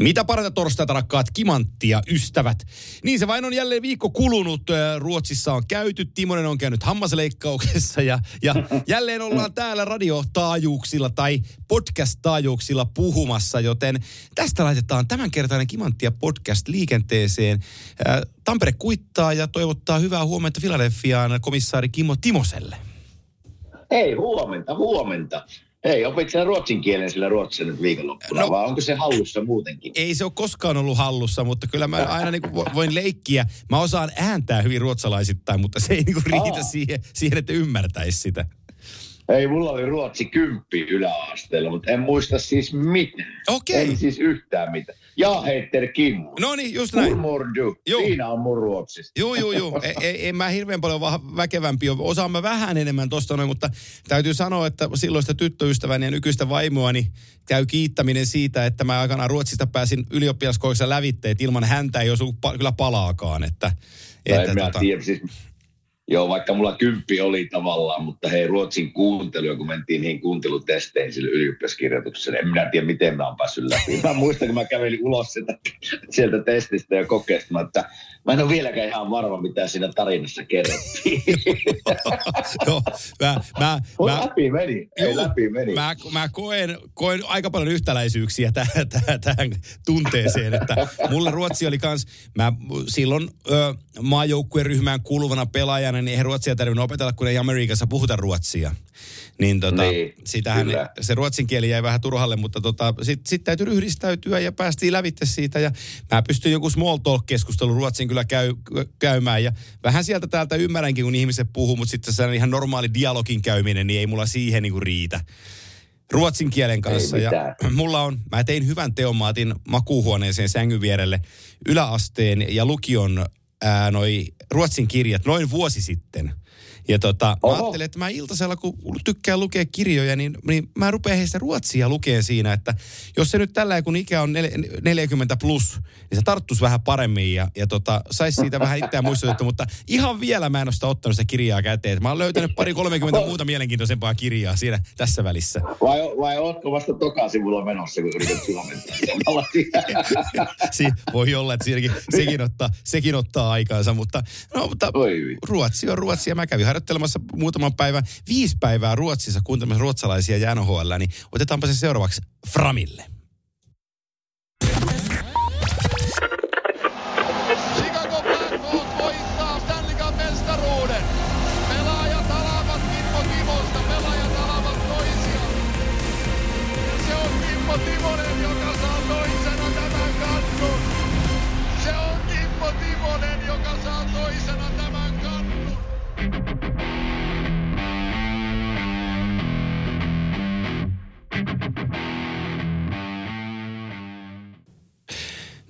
Mitä parata torstaita, rakkaat kimanttia ystävät? Niin se vain on jälleen viikko kulunut. Ruotsissa on käyty, Timonen on käynyt hammasleikkauksessa ja, ja jälleen ollaan täällä radiotaajuuksilla tai podcast-taajuuksilla puhumassa, joten tästä laitetaan tämänkertainen kimanttia podcast liikenteeseen. Tampere kuittaa ja toivottaa hyvää huomenta Filadelfiaan komissaari Kimmo Timoselle. Hei, huomenta, huomenta. Hei, opitko sinä ruotsin kielen sillä ruotsissa nyt viikonloppuna, no, vai onko se hallussa muutenkin? Ei se ole koskaan ollut hallussa, mutta kyllä mä aina niin voin leikkiä. Mä osaan ääntää hyvin ruotsalaisittain, mutta se ei niin riitä siihen, siihen, että ymmärtäisi sitä. Ei, mulla oli ruotsi kymppi yläasteella, mutta en muista siis mitään. Okei. Okay. En siis yhtään mitään. Ja heitter Kimmo. No niin, just näin. Mordu. Siinä on mun ruotsista. Joo, joo, joo. En, e, en mä hirveän paljon väkevämpi ole. Osaan mä vähän enemmän tosta noin, mutta täytyy sanoa, että silloista tyttöystäväni ja nykyistä vaimoani käy kiittäminen siitä, että mä aikanaan Ruotsista pääsin ylioppilaskoissa lävitteet. Ilman häntä ei osu kyllä palaakaan. Että, että, tota... tiedä, siis Joo, vaikka mulla kymppi oli tavallaan, mutta hei, Ruotsin kuuntelu, kun mentiin niihin kuuntelutesteihin sille ylioppilaskirjoitukselle, en minä tiedä, miten mä oon päässyt läpi. Mä muistan, kun mä kävelin ulos sieltä, sieltä testistä ja kokeesta, että mä en ole vieläkään ihan varma, mitä siinä tarinassa kerrottiin. Joo, mä, mä, mä, läpi meni, ei läpi meni. Mä, mä koen, koen aika paljon yhtäläisyyksiä tähän, tähän, tähän tunteeseen, että mulle Ruotsi oli kans, mä silloin maajoukkueryhmään kuuluvana pelaajana, niin eihän ruotsia tarvinnut opetella, kun ei Amerikassa puhuta ruotsia. Niin, tota, niin sitähän kyllä. se ruotsin kieli jäi vähän turhalle, mutta tota, sitten sit täytyy ryhdistäytyä ja päästiin lävitte siitä. Ja mä pystyn joku small talk-keskustelu ruotsin kyllä käy, käymään. Ja vähän sieltä täältä ymmärränkin, kun ihmiset puhuu, mutta sitten se on ihan normaali dialogin käyminen, niin ei mulla siihen niin kuin riitä ruotsin kielen kanssa. Ja mulla on, mä tein hyvän otin makuuhuoneeseen sängyn vierelle yläasteen ja lukion ää, noi ruotsin kirjat noin vuosi sitten. Ja tota, mä ajattelin, että mä iltasella, kun tykkään lukea kirjoja, niin, niin mä rupean heistä ruotsia lukea siinä, että jos se nyt tällä kun ikä on 40 plus, niin se tarttuisi vähän paremmin ja, ja tota, saisi siitä vähän itseään muistutettu, mutta ihan vielä mä en ole sitä ottanut sitä kirjaa käteen. Mä oon löytänyt pari 30 muuta mielenkiintoisempaa kirjaa siinä tässä välissä. Vai, vai ootko vasta toka sivulla menossa, kun yrität si, voi olla, että siinäkin, sekin, ottaa, sekin ottaa aikaansa, mutta, no, mutta ruotsi on ruotsi ja mä kävin harjoittelemassa muutaman päivän, viisi päivää Ruotsissa kuuntelemassa ruotsalaisia ja NHL, niin otetaanpa se seuraavaksi Framille.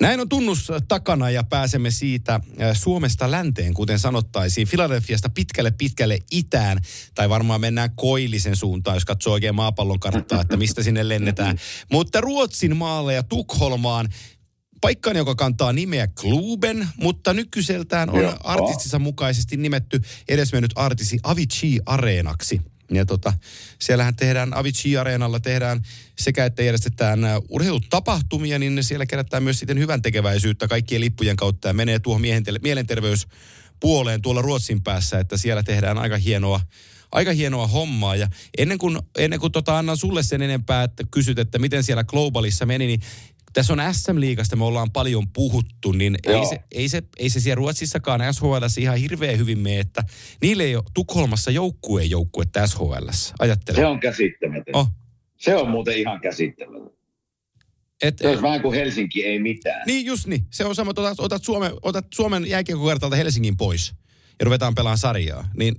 Näin on tunnus takana ja pääsemme siitä Suomesta länteen, kuten sanottaisiin, Filadelfiasta pitkälle pitkälle itään, tai varmaan mennään koillisen suuntaan, jos katsoo oikein maapallon karttaa, että mistä sinne lennetään. Mutta Ruotsin maalle ja Tukholmaan paikkaan, joka kantaa nimeä Kluben, mutta nykyiseltään on artistinsa mukaisesti nimetty edesmennyt artisti Avicii Areenaksi. Ja tota, siellähän tehdään Avicii-areenalla tehdään sekä, että järjestetään urheilutapahtumia, niin siellä kerätään myös sitten hyvän tekeväisyyttä kaikkien lippujen kautta ja menee tuohon mielenterveyspuoleen tuolla Ruotsin päässä, että siellä tehdään aika hienoa, aika hienoa hommaa. Ja ennen kuin, ennen kuin tota annan sulle sen enempää, että kysyt, että miten siellä Globalissa meni, niin tässä on SM-liigasta, me ollaan paljon puhuttu, niin ei se, ei, se, ei se siellä Ruotsissakaan SHL ihan hirveän hyvin mene, että niille ei ole Tukholmassa joukkueen joukkuetta SHL. Ajattele. Se on käsittämätön. Oh. Se on muuten ihan käsittämätön. Et, se olisi vähän kuin Helsinki ei mitään. Niin, just niin. Se on sama, että otat, otat, Suomen, otat Suomen jääkiekkokartalta Helsingin pois ja ruvetaan pelaamaan sarjaa. Niin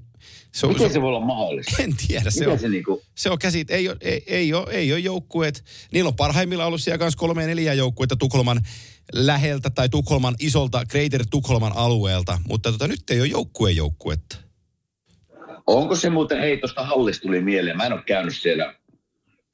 Se on, Miten se, se voi olla mahdollista? en tiedä, se Miten on, se niinku, se on käsit, ei, ole, ei, ei, ole, ei ole joukkueet. Niillä on parhaimmillaan ollut siellä kanssa kolme neljä joukkuetta Tukholman läheltä tai Tukholman isolta Greater Tukholman alueelta, mutta tota, nyt ei ole joukkueen joukkuetta. onko se muuten, hei tuosta hallista tuli mieleen, mä en ole käynyt siellä,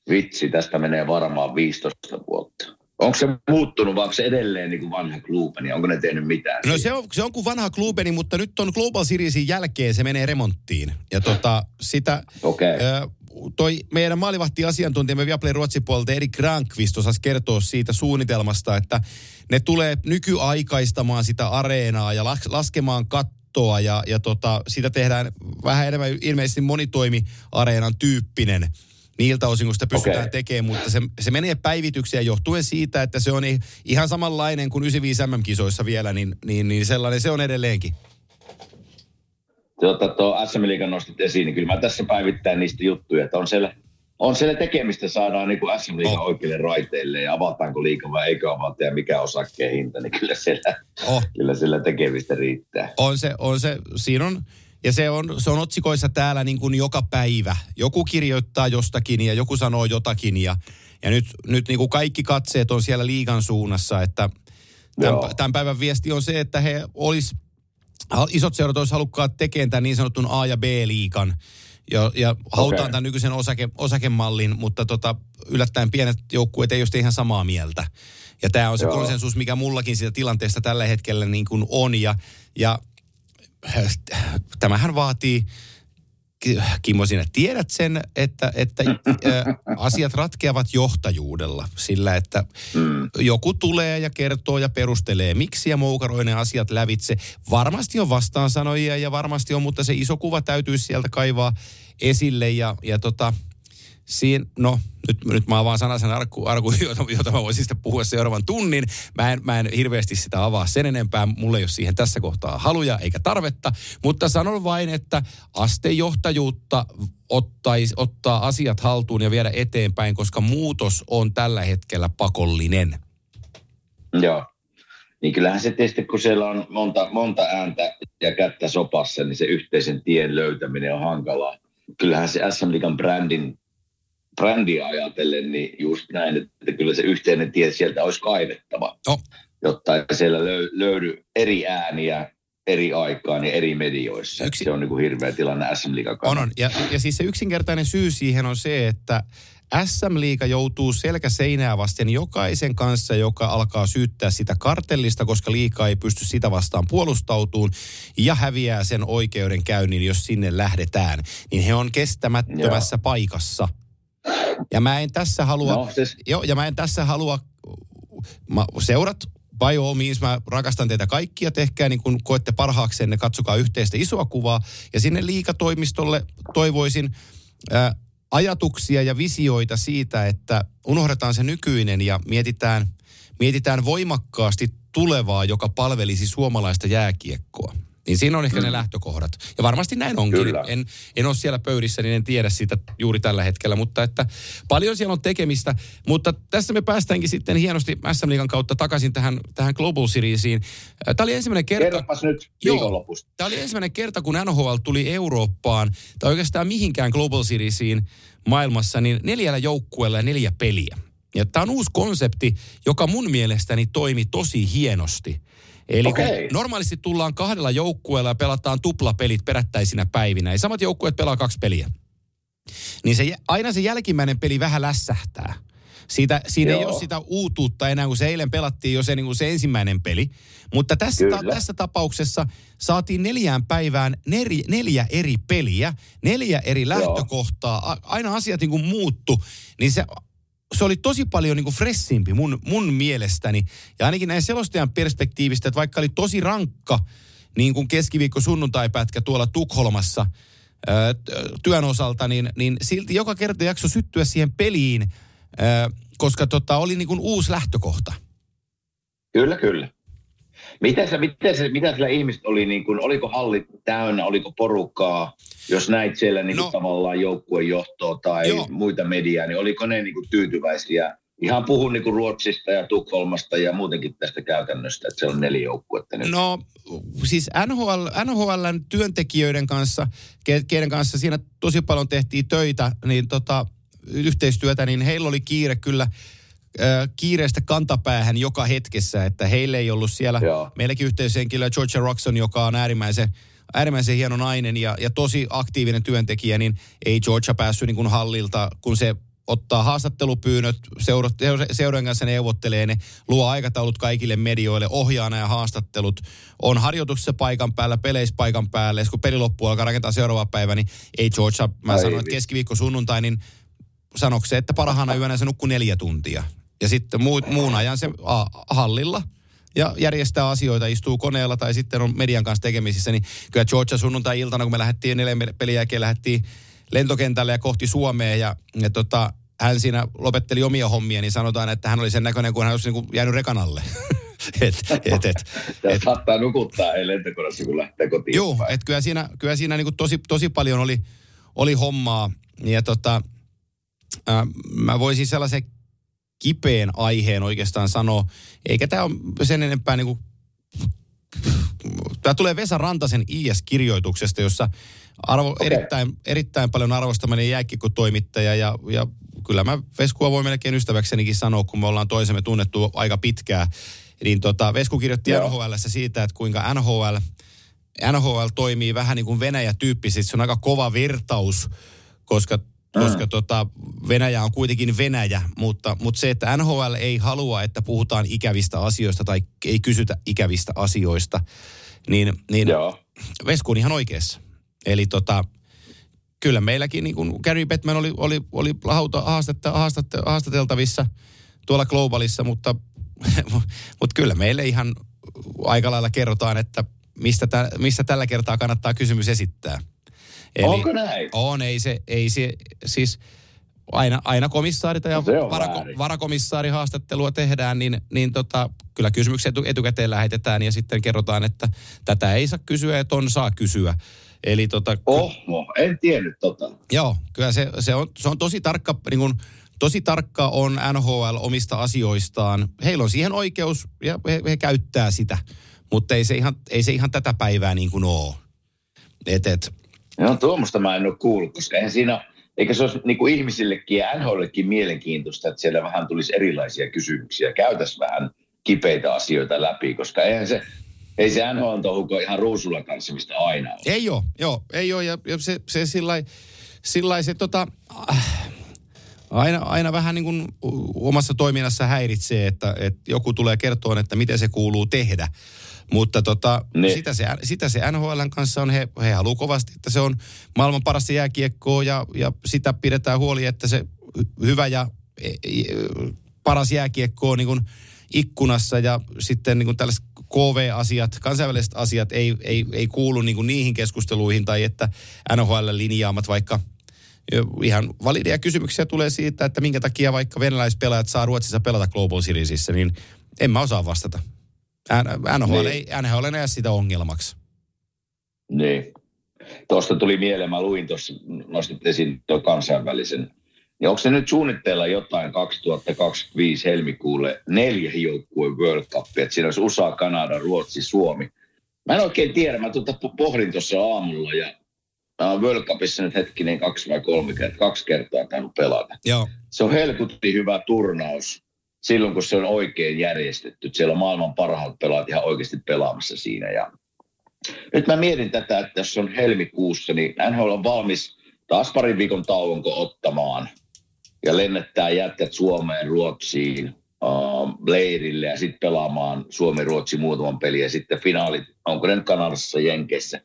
vitsi, tästä menee varmaan 15 vuotta. Onko se muuttunut vai onko se edelleen niin kuin vanha Klubeni? Onko ne tehnyt mitään? No se on, se on kuin vanha klubeni, mutta nyt on Global Seriesin jälkeen se menee remonttiin. Ja tota, sitä, Okei. ö, toi meidän maalivahti-asiantuntijamme Viaplay Ruotsin puolelta Erik Grankvist osasi kertoa siitä suunnitelmasta, että ne tulee nykyaikaistamaan sitä areenaa ja las- laskemaan kattoa ja, ja tota, sitä tehdään vähän enemmän ilmeisesti monitoimiareenan tyyppinen niiltä osin, kun sitä pystytään Okei. tekemään, mutta se, se menee päivityksiä johtuen siitä, että se on ihan samanlainen kuin 95 MM-kisoissa vielä, niin, niin, niin sellainen se on edelleenkin. Tuota, tuo SM Liigan nostit esiin, niin kyllä mä tässä päivittäin niistä juttuja, että on siellä, on siellä tekemistä, saadaan niin kuin SM Liigan Oh. oikeille raiteille ja avataanko liiga vai eikö avata ja mikä osakkeen hinta, niin kyllä siellä, Oh. kyllä siellä tekemistä riittää. On se, on se, siinä on, ja se on, se on otsikoissa täällä niin kuin joka päivä. Joku kirjoittaa jostakin ja joku sanoo jotakin ja, ja nyt, nyt niin kuin kaikki katseet on siellä liigan suunnassa, että tämän, Joo. tämän päivän viesti on se, että he olis, isot seurat olisi halukkaat tekemään tämän niin sanotun A- ja B-liikan ja, ja hautaan Okei. tämän nykyisen osake, osakemallin, mutta tota, yllättäen pienet joukkueet ei ole ihan samaa mieltä. Ja tämä on se Joo. konsensus, mikä mullakin siitä tilanteesta tällä hetkellä niin kuin on. Ja, ja tämähän vaatii, Ki- Kimmo, sinä tiedät sen, että, että asiat ratkeavat johtajuudella sillä, että Mm. joku tulee ja kertoo ja perustelee, miksi ja moukaroi ne asiat lävitse. Varmasti on vastaansanojia ja varmasti on, mutta se iso kuva täytyy sieltä kaivaa esille ja, ja tota, Siin, no, nyt, nyt mä avaan sanasen arku, arku jota, jota mä voisin sitten puhua seuraavan tunnin. Mä en, mä en hirveästi sitä avaa sen enempää. Mulla ei ole siihen tässä kohtaa haluja eikä tarvetta. Mutta sanon vain, että astejohtajuutta ottais, ottaa asiat haltuun ja viedä eteenpäin, koska muutos on tällä hetkellä pakollinen. Joo. Niin kyllähän se tietysti, kun siellä on monta, monta ääntä ja kättä sopassa, niin se yhteisen tien löytäminen on hankalaa. Kyllähän se SM Liigan brändin, brändiä ajatellen, niin just näin, että kyllä se yhteinen tie sieltä olisi kaivettava, No, jotta siellä löy, löydy eri ääniä eri aikaan ja eri medioissa. Yksi- Se on niin kuin hirveä tilanne SM Liigan On, on. Ja, ja siis se yksinkertainen syy siihen on se, että SM-liiga joutuu selkä seinää vasten jokaisen kanssa, joka alkaa syyttää sitä kartellista, koska liikaa ei pysty sitä vastaan puolustautuun ja häviää sen oikeudenkäynnin, jos sinne lähdetään. Niin he on kestämättömässä Joo. paikassa. Ja mä en tässä halua... No, siis, Joo, ja mä en tässä halua, mä, seurat by all means, mä rakastan teitä kaikkia, tehkää niin kuin koette parhaaksenne, katsokaa yhteistä isoa kuvaa. Ja sinne liikatoimistolle toivoisin ää, ajatuksia ja visioita siitä, että unohdetaan se nykyinen ja mietitään, mietitään voimakkaasti tulevaa, joka palvelisi suomalaista jääkiekkoa. Niin siinä on ehkä mm. ne lähtökohdat. Ja varmasti näin onkin. Kyllä. En, en ole siellä pöydissä, niin en tiedä sitä juuri tällä hetkellä. Mutta että paljon siellä on tekemistä. Mutta tässä me päästäänkin sitten hienosti SM Liigan kautta takaisin tähän, tähän Global Seriesiin. Tämä oli ensimmäinen kerta... kerropas nyt Joo. viikonlopusta. Tämä oli ensimmäinen kerta, kun NHL tuli Eurooppaan, tai oikeastaan mihinkään Global Seriesiin maailmassa, niin neljällä joukkueella ja neljä peliä. Ja tämä on uusi konsepti, joka mun mielestäni toimi tosi hienosti. Eli kun Okei. normaalisti tullaan kahdella joukkueella ja pelataan tuplapelit perättäisinä päivinä, ja samat joukkueet pelaa kaksi peliä. Niin se, aina se jälkimmäinen peli vähän lässähtää. Siitä, siinä ei Joo. ole sitä uutuutta enää, kun se eilen pelattiin jo se, niin kuin se ensimmäinen peli. Mutta tässä, ta, tässä tapauksessa saatiin neljään päivään neri, neljä eri peliä, neljä eri lähtökohtaa, a, aina asiat niin kuin muuttu, niin se, se oli tosi paljon niin kuin fressimpi mun, mun mielestäni. Ja ainakin näin selostajan perspektiivistä, että vaikka oli tosi rankka niin kuin keskiviikko sunnuntaipätkä tuolla Tukholmassa ää, työn osalta, niin, niin silti joka kerta jakso syttyä siihen peliin, ää, koska tota, oli niin kuin uusi lähtökohta. Kyllä, kyllä. Miten, se, miten, se, mitä siellä ihmiset oli, niin kuin, oliko hallit täynnä, oliko porukkaa, jos näit siellä niin No. tavallaan joukkueen johtoa tai Joo. Joo. muita mediaa, niin oliko ne niin kuin, tyytyväisiä ihan puhun niin kuin Ruotsista ja Tukholmasta ja muutenkin tästä käytännöstä, että se on neljä joukkuetta nyt. No siis NHL, NHLn työntekijöiden kanssa, keiden kanssa siinä tosi paljon tehtiin töitä, niin tota, yhteistyötä, niin heillä oli kiire kyllä kiireestä kantapäähän joka hetkessä, että heille ei ollut siellä, Joo. meilläkin yhteyshenkilö Georgia Roxon, joka on äärimmäisen äärimmäisen hieno nainen ja, ja tosi aktiivinen työntekijä, niin ei Georgia päässyt niin kuin hallilta, kun se ottaa haastattelupyynnöt, seura, seuran kanssa neuvottelee ne, luo aikataulut kaikille medioille, ohjaa nämä haastattelut, on harjoituksessa paikan päällä, peleissä paikan päällä, kun peli loppuu alkaa rakentaa seuraava päivä, niin ei Georgia, mä Ai sanoin, että keskiviikko sunnuntai, niin sanoksi että parhaana yönä se nukkuu neljä tuntia. Ja sitten muu, muun ajan se a, hallilla ja järjestää asioita, istuu koneella tai sitten on median kanssa tekemisissä, niin kyllä Georgia sunnuntai-iltana, kun me lähdettiin neljän pelin jälkeen, lähdettiin lentokentälle ja kohti Suomea ja, ja tota, hän siinä lopetteli omia hommia, niin sanotaan, että hän oli sen näköinen, kun hän olisi niin jäänyt rekanalle. et, et, et, et, saattaa nukuttaa ei lentokoneessa, kun lähtee kotiin. Joo, että kyllä siinä, kyllä siinä niin tosi, tosi paljon oli, oli hommaa. Ja tota, äh, mä voisin sellaisen kipeän aiheen oikeastaan sanoa, eikä tämä ole sen enempää niin kuin Tämä tulee Vesa Rantasen IS-kirjoituksesta, jossa arvo, okay. erittäin, erittäin paljon arvostamani jääkikko-toimittaja ja, ja kyllä mä Veskua voi melkein ystäväksenikin sanoa, kun me ollaan toisemme tunnettu aika pitkään. Niin tota, Vesku kirjoitti NHL siitä, että kuinka NHL, NHL toimii vähän niin kuin Venäjä-tyyppisesti. Se on aika kova virtaus, koska koska mm. tota, Venäjä on kuitenkin Venäjä, mutta, mutta se, että NHL ei halua, että puhutaan ikävistä asioista tai ei kysytä ikävistä asioista, niin, niin Vesku on ihan oikeassa. Eli tota, kyllä meilläkin, niin kuin Gary Bettman oli, oli, oli hauta, haastetta, haastette, haastateltavissa tuolla Globalissa, mutta, mutta kyllä meille ihan aika lailla kerrotaan, että mistä, tä, missä tällä kertaa kannattaa kysymys esittää. Eli Onko näin? On, ei se, ei se, siis aina, aina komissaari tai varako, varakomissaari haastattelua tehdään, niin, niin tota, kyllä kysymykset etu, etukäteen lähetetään ja sitten kerrotaan, että tätä ei saa kysyä ja ton saa kysyä. Eli tota, Oho, en tiennyt tota. Joo, kyllä se, se, on, se on tosi tarkka, niin kun, tosi tarkka on NHL omista asioistaan. Heillä on siihen oikeus ja he, he käyttää sitä, mutta ei se ihan, ei se ihan tätä päivää niin kuin ole. Et, et. No tuommoista mä en ole kuullut, koska eihän siinä eikä se olisi niin kuin ihmisillekin ja NHLillekin mielenkiintoista, että siellä vähän tulisi erilaisia kysymyksiä. Käytäisiin vähän kipeitä asioita läpi, koska eihän se, ei se NHL touhuko ihan ruusulla kanssa, mistä aina on. Ei ole, joo, ei ole. Ja, ja se, se sillä se tota, äh, aina, aina vähän niin kuin omassa toiminnassa häiritsee, että, että joku tulee kertoa, että miten se kuuluu tehdä. Mutta tota, niin. sitä, se, sitä se NHLn kanssa on, he, he haluaa kovasti, että se on maailman parasta jääkiekkoa ja, ja sitä pidetään huoli, että se hyvä ja e, e, paras jääkiekko on niin kuin ikkunassa ja sitten niin kuin tällaiset KV-asiat, kansainväliset asiat ei, ei, ei kuulu niin kuin niihin keskusteluihin tai että NHL-linjaamat vaikka ihan validia kysymyksiä tulee siitä, että minkä takia vaikka venäläispelaajat saa Ruotsissa pelata Global Seriesissä, niin en mä osaa vastata. NHL, niin. ei, NHL ei sitä ongelmaksi. Niin. Tuosta tuli mieleen, mä luin tuossa, nostit esiin tuon kansainvälisen. Ja onko se nyt suunnitteilla jotain 2025 helmikuulle neljä joukkueen World Cup, että siinä olisi USA, Kanada, Ruotsi, Suomi. Mä en oikein tiedä, mä tuota pohdin tuossa aamulla ja uh, World Cupissa nyt hetkinen kaksi vai kolme kertaa, kaksi kertaa tainnut pelata. Joo. Se on helkutti hyvä turnaus silloin, kun se on oikein järjestetty. Siellä on maailman parhaat pelaat ihan oikeasti pelaamassa siinä. Ja nyt mä mietin tätä, että jos on helmikuussa, niin NHL on valmis taas parin viikon tauonko ottamaan ja lennättää jätkät Suomeen, Ruotsiin, uh, ja sitten pelaamaan Suomi-Ruotsi muutaman pelin ja sitten finaalit, onko ne Kanadassa, Jenkeissä.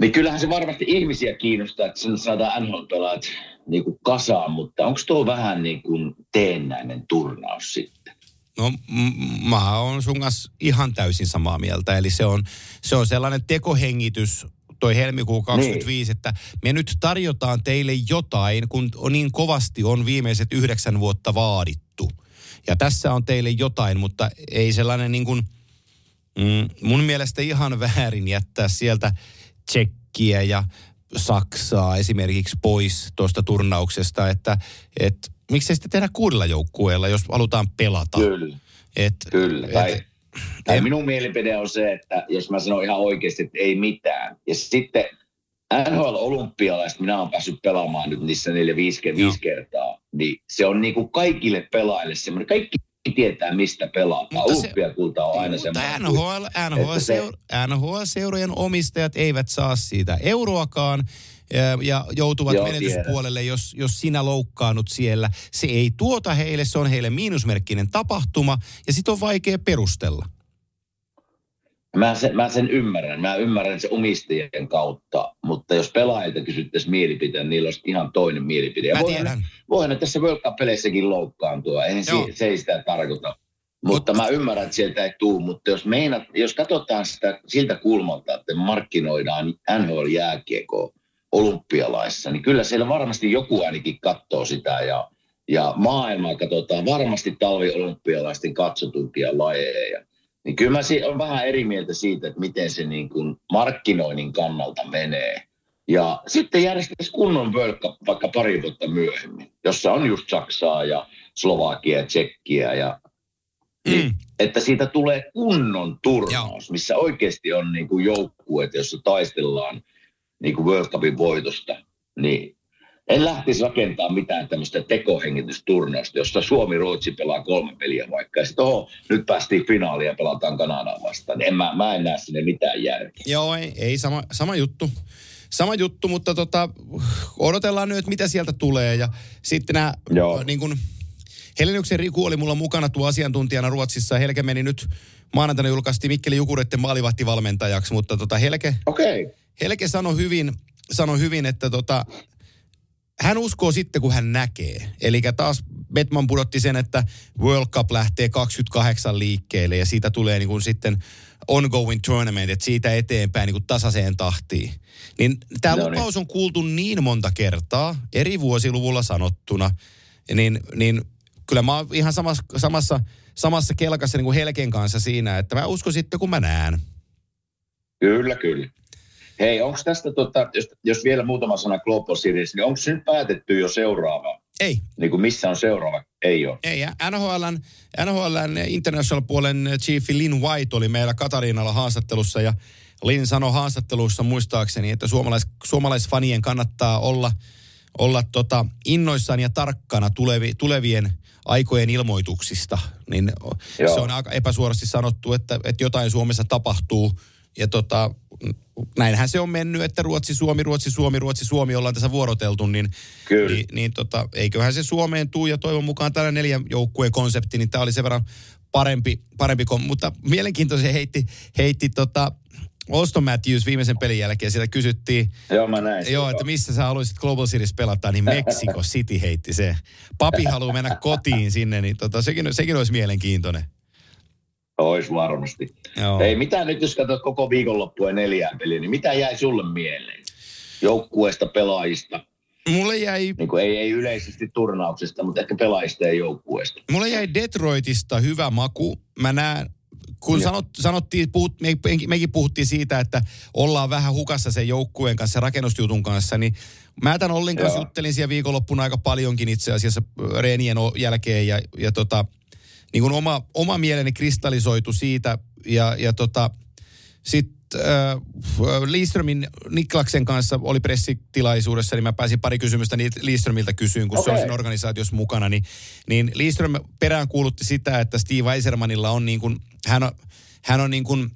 Niin kyllähän se varmasti ihmisiä kiinnostaa, että sen saadaan NHL-pelaat niin kuin kasaan, mutta onko tuo vähän niin kuin teennäinen turnaus sitten? No m- mä oon sun kanssa ihan täysin samaa mieltä. Eli se on, se on sellainen tekohengitys toi helmikuu 25, niin. että me nyt tarjotaan teille jotain, kun niin kovasti on viimeiset yhdeksän vuotta vaadittu. Ja tässä on teille jotain, mutta ei sellainen niin kuin, mm, mun mielestä ihan väärin jättää sieltä tsekkiä ja Saksaa esimerkiksi pois tuosta turnauksesta, että et miksei sitten tehdä kuudella joukkueella, jos halutaan pelata. Kyllä, Et, kyllä. et- Tai, tai en- minun mielipide on se, että jos mä sanon ihan oikeasti, että ei mitään. Ja sitten NHL-olympialaiset, minä olen päässyt pelaamaan nyt niissä neljä viisi, viisi kertaa, niin se on niin kuin kaikille pelaajille semmoinen, kaikki tietää mistä pelataan. Mutta se- Olympiakulta on aina semmoinen. NHL, NHL, se- NHL-seurojen omistajat eivät saa siitä euroakaan ja, ja joutuvat Joo, menetyspuolelle, jos, jos sinä loukkaannut siellä. Se ei tuota heille, se on heille miinusmerkkinen tapahtuma ja sit on vaikea perustella. Mä sen, mä sen ymmärrän. Mä ymmärrän sen omistajien kautta, mutta jos pelaajilta kysyttäisiin mielipiteen, niillä olisi ihan toinen mielipide. Ja Mä voihan tiedän. Voihan tässä World Cup-peleissäkin loukkaantua. Eihän se, se ei sitä tarkoita. Mutta mä ymmärrän, että sieltä ei tule. Mutta jos, meinat, jos katsotaan sitä siltä kulmalta, että markkinoidaan NHL-jääkiekkoa olympialaissa, niin kyllä siellä varmasti joku ainakin katsoo sitä ja, ja maailmaa katsotaan varmasti talviolympialaisten katsotumpia lajeja. Niin kyllä mä si- on vähän eri mieltä siitä, että miten se niin kuin markkinoinnin kannalta menee. Ja sitten järjestettäisiin kunnon World Cup vaikka pari vuotta myöhemmin, jossa on just Saksaa ja Slovakia ja Tsekkiä ja Mm. että siitä tulee kunnon turnaus, missä oikeasti on niin kuin joukkueet, jossa taistellaan niin kuin World Cupin voitosta, niin en lähtisi rakentamaan mitään tämmöistä tekohengitysturnausta, jossa Suomi-Ruotsi pelaa kolme peliä vaikka, ja sitten oho, nyt päästiin finaaliin ja pelataan Kanadaa vastaan. En mä, mä en näe sinne mitään järkeä. Joo, ei, ei sama, sama juttu. Sama juttu, mutta tota, odotellaan nyt, että mitä sieltä tulee. Ja sitten nämä, Joo. niin kuin, Heleniuksen Riku oli mulla mukana tuo asiantuntijana Ruotsissa. Helke meni nyt, maanantaina julkaistiin Mikkeli Jukureiden maalivahtivalmentajaksi, mutta tota Helke, okay. Helke sanoi hyvin, sanoi hyvin, että tota, hän uskoo sitten, kun hän näkee. Eli taas Betman pudotti sen, että World Cup lähtee 28 liikkeelle ja siitä tulee niin kuin sitten ongoing tournament, että siitä eteenpäin niin kuin tasaiseen tahtiin. Niin tämä No niin. lupaus on kuultu niin monta kertaa, eri vuosiluvulla sanottuna, niin, niin kyllä mä oon ihan samassa, samassa, samassa kelkassa niin kuin Helken kanssa siinä, että mä uskon sitten, kun mä näen. kyllä, kyllä. Hei, onko tästä, tota, jos, jos vielä muutama sana Global Series, niin onko se nyt päätetty jo seuraava? Ei, Niin kuin missä on seuraava? Ei ole. Ei, NHLn, NHLn international-puolen chief Lin White oli meillä Katariinalla haastattelussa ja Lin sanoi haastatteluissa muistaakseni, että suomalais, suomalaisfanien kannattaa olla, olla tota innoissaan ja tarkkana tulevi, tulevien aikojen ilmoituksista. Niin Joo. se on aika epäsuorasti sanottu, että, että jotain Suomessa tapahtuu ja tota, näinhän se on mennyt, että Ruotsi, Suomi, Ruotsi, Suomi, Ruotsi, Suomi ollaan tässä vuoroteltu, niin Kyllä. niin, niin tota, eiköhän se Suomeen tuu ja toivon mukaan tällä neljän joukkueen konsepti, niin tämä oli sen verran parempi, parempi kon, mutta mielenkiintoisen heitti, heitti tota, Auston Matthews viimeisen pelin jälkeen, siellä kysyttiin, Joo, mä näin. joo, että missä sä haluaisit Global Series pelata, niin Mexico City heitti se. Papi haluaa mennä kotiin sinne, niin tota, sekin, sekin olisi mielenkiintoinen. Ois varmasti. Joo. Hei, mitä nyt jos katsot koko viikonloppua neljään peliä, niin mitä jäi sulle mieleen? Joukkueesta, pelaajista, Mulle jäi niin kuin ei, ei yleisesti turnauksesta, mutta ehkä pelaajista ja joukkueesta. Mulle jäi Detroitista hyvä maku. Mä näen, kun Joo. sanot, sanottiin, puhut, me, mekin puhuttiin siitä, että ollaan vähän hukassa sen joukkueen kanssa, rakennustutun kanssa, niin mä tämän Ollin kanssa Joo. juttelin siellä viikonloppuna aika paljonkin itse asiassa reenien jälkeen ja, ja tota, niin kuin oma, oma mieleni kristallisoitu siitä ja, ja tota, sitten äh, Liströmin Niklaksen kanssa oli pressitilaisuudessa, niin mä pääsin pari kysymystä niitä Liströmiltä kysyyn, kun okay. se on siinä organisaatiossa mukana. Niin, niin Liström peräänkuulutti sitä, että Steve Eisermanilla on niin kuin, hän on, hän on niin kuin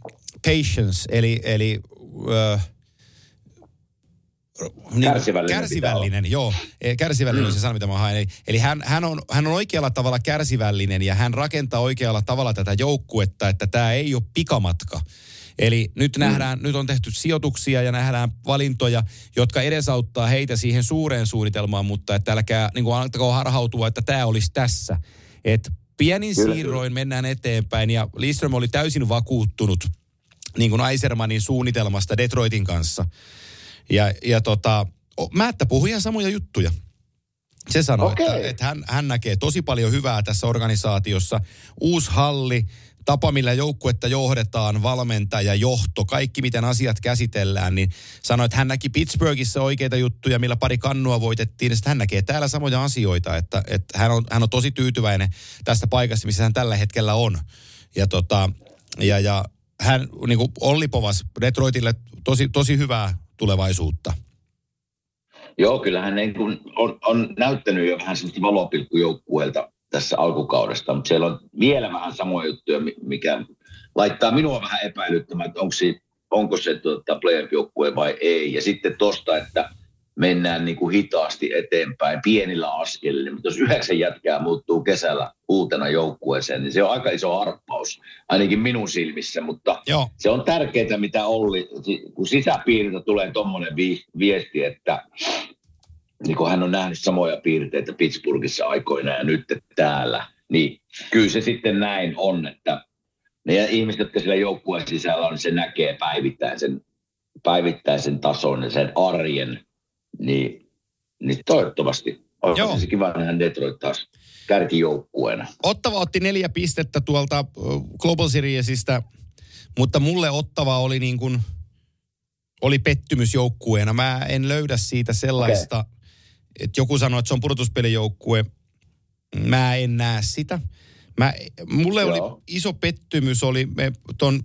patience, eli, eli äh, niin, Kärsivällinen kärsivällinen, joo. Kärsivällinen mm. on se sana, mitä mä haen. Eli, eli hän, hän, on, hän on oikealla tavalla kärsivällinen ja hän rakentaa oikealla tavalla tätä joukkuetta, että tämä ei ole pikamatka. Eli nyt nähdään, nyt on tehty sijoituksia ja nähdään valintoja, jotka edesauttaa heitä siihen suureen suunnitelmaan, mutta että älkää niin kuin antakaa harhautua, että tämä olisi tässä. Et pienin Kyllä, siirroin mennään eteenpäin ja Lidström oli täysin vakuuttunut niin kuin Eisermanin suunnitelmasta Detroitin kanssa. Ja, ja tota, Määttä puhui ihan samoja juttuja. Se sanoi, Okei. että, että hän, hän näkee tosi paljon hyvää tässä organisaatiossa. Uusi halli, tapa, millä joukkuetta johdetaan, valmentaja, johto, kaikki miten asiat käsitellään, niin sanoi, että hän näki Pittsburghissa oikeita juttuja, millä pari kannua voitettiin, ja sitten hän näkee täällä samoja asioita, että, että hän, on, hän on tosi tyytyväinen tästä paikasta, missä hän tällä hetkellä on. Ja, tota, ja, ja hän, niin kuin Olli Povas, Detroitille tosi, tosi hyvää tulevaisuutta. Joo, kyllähän niin kuin on, on näyttänyt jo vähän sellaista valopilkkujoukkueelta tässä alkukaudesta, mutta siellä on vielä vähän samoja juttuja, mikä laittaa minua vähän epäilyttämään, että onko se, onko se tuota, playoff-joukkue vai ei. Ja sitten tosta, että mennään niin kuin hitaasti eteenpäin pienillä askelilla. Mutta jos yhdeksän jätkää muuttuu kesällä uutena joukkueeseen, niin se on aika iso harppaus, ainakin minun silmissä. Mutta Joo. se on tärkeää, mitä Olli, kun sisäpiiriltä tulee tuommoinen vi- viesti, että niin kun hän on nähnyt samoja piirteitä Pittsburghissa aikoinaan ja nyt täällä, niin kyllä se sitten näin on, että ne ihmiset, jotka siellä joukkueen sisällä on, niin se näkee päivittäin sen, päivittäin sen tason ja sen arjen, niin, niin toivottavasti on se kiva nähdä Detroit taas kärkijoukkueena. Ottava otti neljä pistettä tuolta Global Seriesistä, mutta mulle Ottava oli niin kuin, oli pettymys joukkueena. Mä en löydä siitä sellaista, okay. että joku sanoi, että se on pudotuspelijoukkue. Mä en näe sitä. Mä, mulle Joo. oli iso pettymys, oli me ton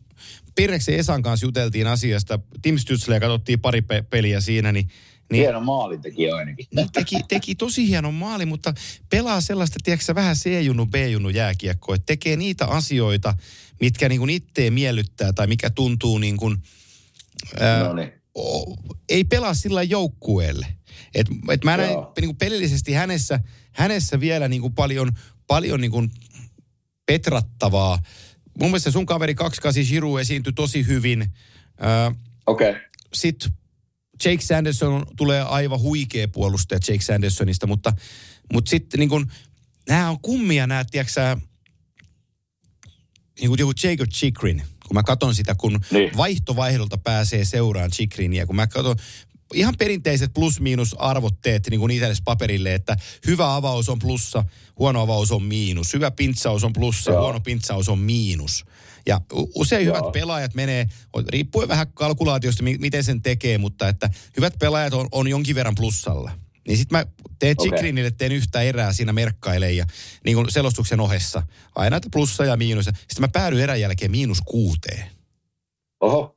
Pirreksen Esan kanssa juteltiin asiasta. Tim Stützle katsottiin pari pe- peliä siinä, niin niin, hieno maalin teki ainakin. Niin teki, teki tosi hieno maali, mutta pelaa sellaista, tiedätkö vähän C-junnu, B-junnu jääkiekkoa. Että tekee niitä asioita, mitkä niin kuin itteen miellyttää tai mikä tuntuu niin kuin, ää, no niin. o, ei pelaa sillä joukkueelle. Et, et mä näin niin kuin pelillisesti hänessä, hänessä vielä niin kuin paljon, paljon niin kuin petrattavaa. Mun mielestä sun kaveri 28 Giroux esiintyi tosi hyvin. Okei. Okay. Sitten Jake Sanderson tulee aivan huikea puolustaja Jake Sandersonista, mutta, mutta sitten niin kuin, nämä on kummia nämä, tiedätkö niin kuin joku Jacob Chikrin, kun mä katson sitä, kun niin. vaihtovaihdolta pääsee seuraan Chikrinia, kun mä katson ihan perinteiset plus-miinus-arvotteet niin kuin paperille, että hyvä avaus on plussa, huono avaus on miinus, hyvä pintsaus on plussa, Joo. huono pintsaus on miinus. Ja usein Joo. hyvät pelaajat menee, riippuen vähän kalkulaatiosta, miten sen tekee, mutta että hyvät pelaajat on, on jonkin verran plussalla. Niin sitten mä teen okay. Chikrinille, teen yhtä erää siinä merkkailee ja niin kuin selostuksen ohessa. Aina että plussa ja miinus. Sitten mä päädyin erän jälkeen miinus kuuteen. Oho.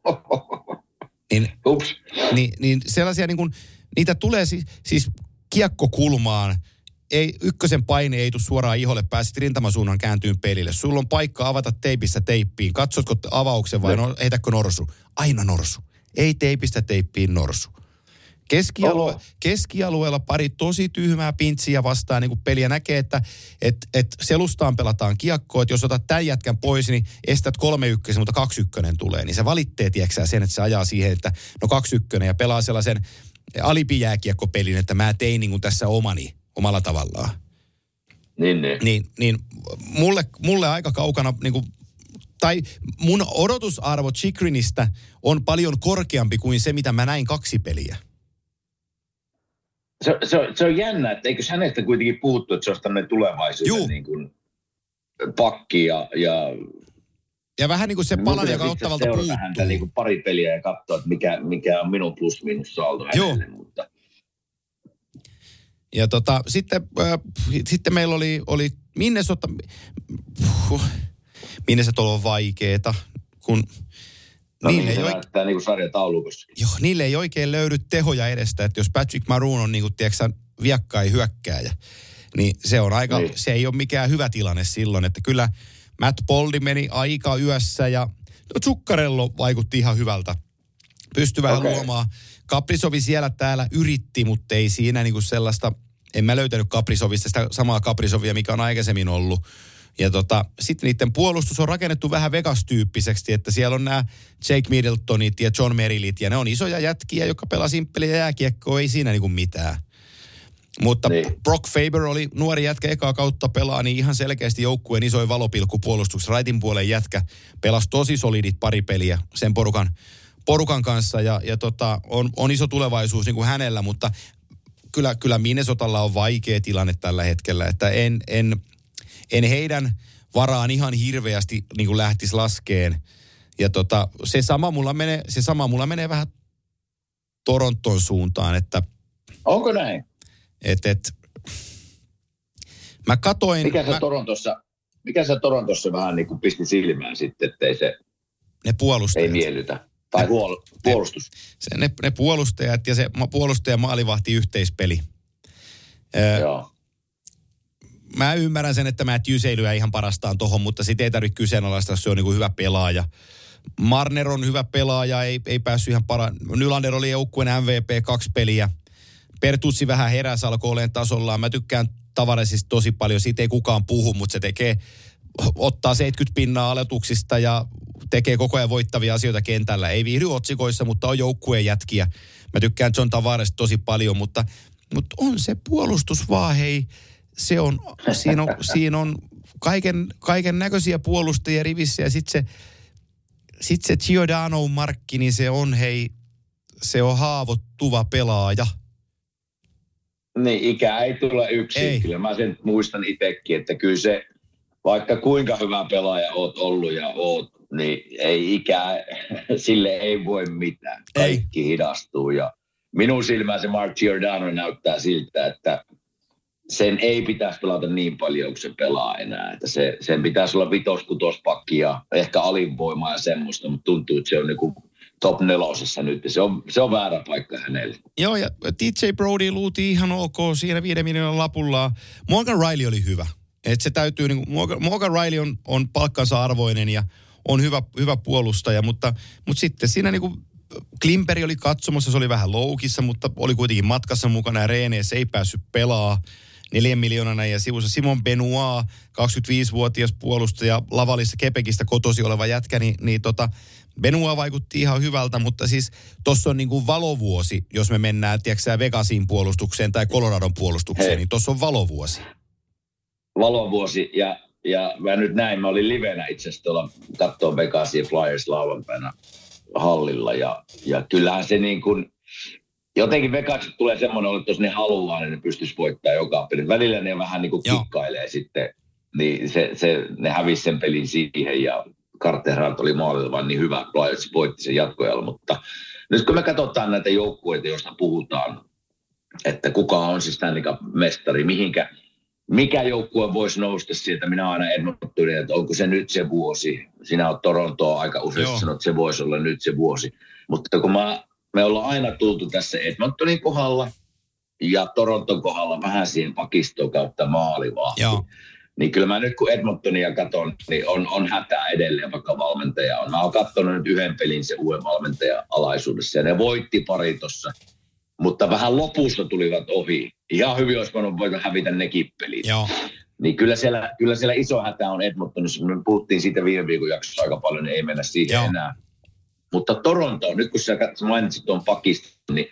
Niin, Ups. Niin, niin sellaisia niin kuin, niitä tulee siis, siis kiekkokulmaan – ei, ykkösen paine ei tule suoraan iholle, pääsit rintamasuunnan kääntyyn pelille. Sulla on paikka avata teipistä teippiin. Katsotko avauksen vai no, heitäkö norsu? Aina norsu. Ei teipistä teippiin norsu. Keskialue. Keskialueella pari tosi tyhmää pintsiä vastaan niin peliä näkee, että et, et selustaan pelataan kiekkoa, että jos otat tämän jätkän pois, niin estät kolme ykkösen, mutta kaksi ykkönen tulee. Niin se valittee, tiedätkö sen, että se ajaa siihen, että no kaksi ykkönen ja pelaa sellaisen alipijääkiekkopelin, että mä tein niin kuin tässä omani omalla tavallaan. Niin, niin. Niin, niin mulle, mulle aika kaukana, niin kuin, tai mun odotusarvo Chikrinistä on paljon korkeampi kuin se, mitä mä näin kaksi peliä. Se, se, on, se on jännä, että eikö hänestä kuitenkin puhuttu, että se olisi tämmöinen tulevaisuuden niin kuin, pakki ja, ja ja vähän niin kuin se palan, joka ottavalta puuttuu. häntä niin kuin pari peliä ja katsoa, että mikä, mikä on minun plus-minus saldo hänelle. Mutta ja tota, sitten, äh, sitten meillä oli, oli Minnesota, puh, Minnesota on vaikeeta, kun No niille niin, ei oike- niin kuin sarjataulukossa. Joo, niille ei oikein löydy tehoja edestä, että jos Patrick Maroon on niin kuin, tiedätkö, viakkai hyökkääjä, niin se on aika, niin. se ei ole mikään hyvä tilanne silloin, että kyllä Matt Boldi meni aika yössä ja no, Zuccarello vaikutti ihan hyvältä. Pystyi vähän okay. luomaan. Kaprisovi siellä täällä yritti, mutta ei siinä niinku sellaista en mä löytänyt Kaprisovista sitä samaa Kaprisovia, mikä on aikaisemmin ollut. Ja tota, sitten niiden puolustus on rakennettu vähän Vegas-tyyppiseksi, että siellä on nämä Jake Middletonit ja John Merillit, ja ne on isoja jätkiä, jotka pelaa simppeliä jääkiekkoa, ei siinä niinku mitään. Mutta niin. Brock Faber oli nuori jätkä ekaa kautta pelaa, niin ihan selkeästi joukkueen isoin valopilkku puolustuksessa. Raitin puolen jätkä pelasi tosi solidit pari peliä sen porukan, porukan kanssa ja, ja tota, on, on iso tulevaisuus niin kuin hänellä, mutta kyllä, kyllä Minnesotalla on vaikea tilanne tällä hetkellä, että en, en, en heidän varaan ihan hirveästi niin kuin lähtisi laskeen. Ja tota, se, sama mulla menee, se sama mulla menee vähän Toronton suuntaan, että Onko näin? et, et, mä katoin, Mikä se mä, Torontossa, mikä se Torontossa vähän niin kuin pisti silmään sitten, ettei se ne puolustajat. ei miellytä? Tai huol, puolustus. Se, ne, ne puolustajat ja se puolustaja maalivahti yhteispeli. Öö, Joo. mä ymmärrän sen, että ei lyö ihan parastaan tohon, mutta sit ei tarvitse kyseenalaista, jos se on niin kuin hyvä pelaaja. Marner on hyvä pelaaja, ei, ei päässyt ihan para. Nylander oli joukkueen MVP kaksi peliä. Pertutsi vähän heräs, alkoi olemaan tasollaan. Mä tykkään Tavaresista tosi paljon, siitä ei kukaan puhu, mutta se tekee, ottaa 70 pinnaa aletuksista ja tekee koko ajan voittavia asioita kentällä. Ei viihdy otsikoissa, mutta on joukkueen jätkiä. Mä tykkään John Tavaresista tosi paljon, mutta, mutta on se puolustus vaan, hei, se on, siinä on, siinä on kaiken, kaiken näköisiä puolustajia rivissä ja sitten se, sit se Giordano Markki, niin se on hei, se on haavoittuva pelaaja. Niin, ikä ei tule yksin. Ei. Kyllä mä sen muistan itsekin, että kyllä se, vaikka kuinka hyvä pelaaja oot ollut ja oot, niin ei ikää, sille ei voi mitään. Kaikki hidastuu ja minun silmään se Mark Giordano näyttää siltä, että sen ei pitäisi pelata niin paljon kuin se pelaa enää. Että se, sen pitäisi olla vitos, kutospakki ja ehkä alinvoimaa ja semmoista, mutta tuntuu, että se on niinku top nelosessa nyt. Se on, se on väärä paikka hänelle. Joo, ja DJ Brody luuti ihan ok siinä viiden miljoonan lapulla. Morgan Riley oli hyvä. Et se täytyy, niin Morgan, Morgan Riley on, on palkkansa arvoinen ja on hyvä, hyvä puolustaja, mutta, mutta sitten siinä niin kuin Klimperi oli katsomassa, se oli vähän loukissa, mutta oli kuitenkin matkassa mukana ja reeneissä ei päässyt pelaa neljän miljoonana ja sivussa Simon Benoit, 25-vuotias puolustaja, Lavalissa Kepekistä kotosi oleva jätkä, niin, niin tota, Benoit vaikutti ihan hyvältä, mutta siis tuossa on niin kuin valovuosi, jos me mennään, tiedätkö Vegasin puolustukseen tai Coloradon puolustukseen, Hei. niin tuossa on valovuosi. valovuosi ja, ja mä nyt näin, mä olin livenä itse asiassa tuolla katsoa Vegasia Flyers lauantaina hallilla ja, ja kyllähän se niin kuin, jotenkin Vegas tulee semmoinen että jos ne haluaa, niin ne pystyisi voittamaan joka peli. Välillä ne vähän niin kuin Joo. kikkailee sitten, niin se, se, ne hävisi sen pelin siihen ja Carter Hart oli maalilla vaan niin hyvä, Flyers voitti sen jatkojalla, mutta nyt kun me katsotaan näitä joukkueita, joista puhutaan, että kuka on siis Stanley Cup-mestari, mihinkä, mikä joukkue voisi nousta sieltä. Minä aina Edmontonin, että onko se nyt se vuosi. Sinä olet Torontoa aika usein Joo. sanonut, että se voisi olla nyt se vuosi. Mutta kun mä, me ollaan aina tultu tässä Edmontonin kohdalla ja Toronton kohdalla vähän siihen pakistoon kautta maalivahti. Joo. Niin kyllä mä nyt kun Edmontonia katson, niin on, on hätää edelleen, vaikka valmentaja on. Mä oon katsonut nyt yhden pelin se uuden valmentajan alaisuudessa ja ne voitti pari tossa. Mutta vähän lopussa tulivat ohi. Ihan hyvin olisi voinut voida hävitä nekin pelit. Joo. Niin kyllä siellä, kyllä siellä iso hätä on Edmontonissa. Me puhuttiin siitä viime viikon jaksossa aika paljon, niin ei mennä siihen Joo. enää. Mutta Toronto, nyt kun sä mainitsit tuon pakiston, niin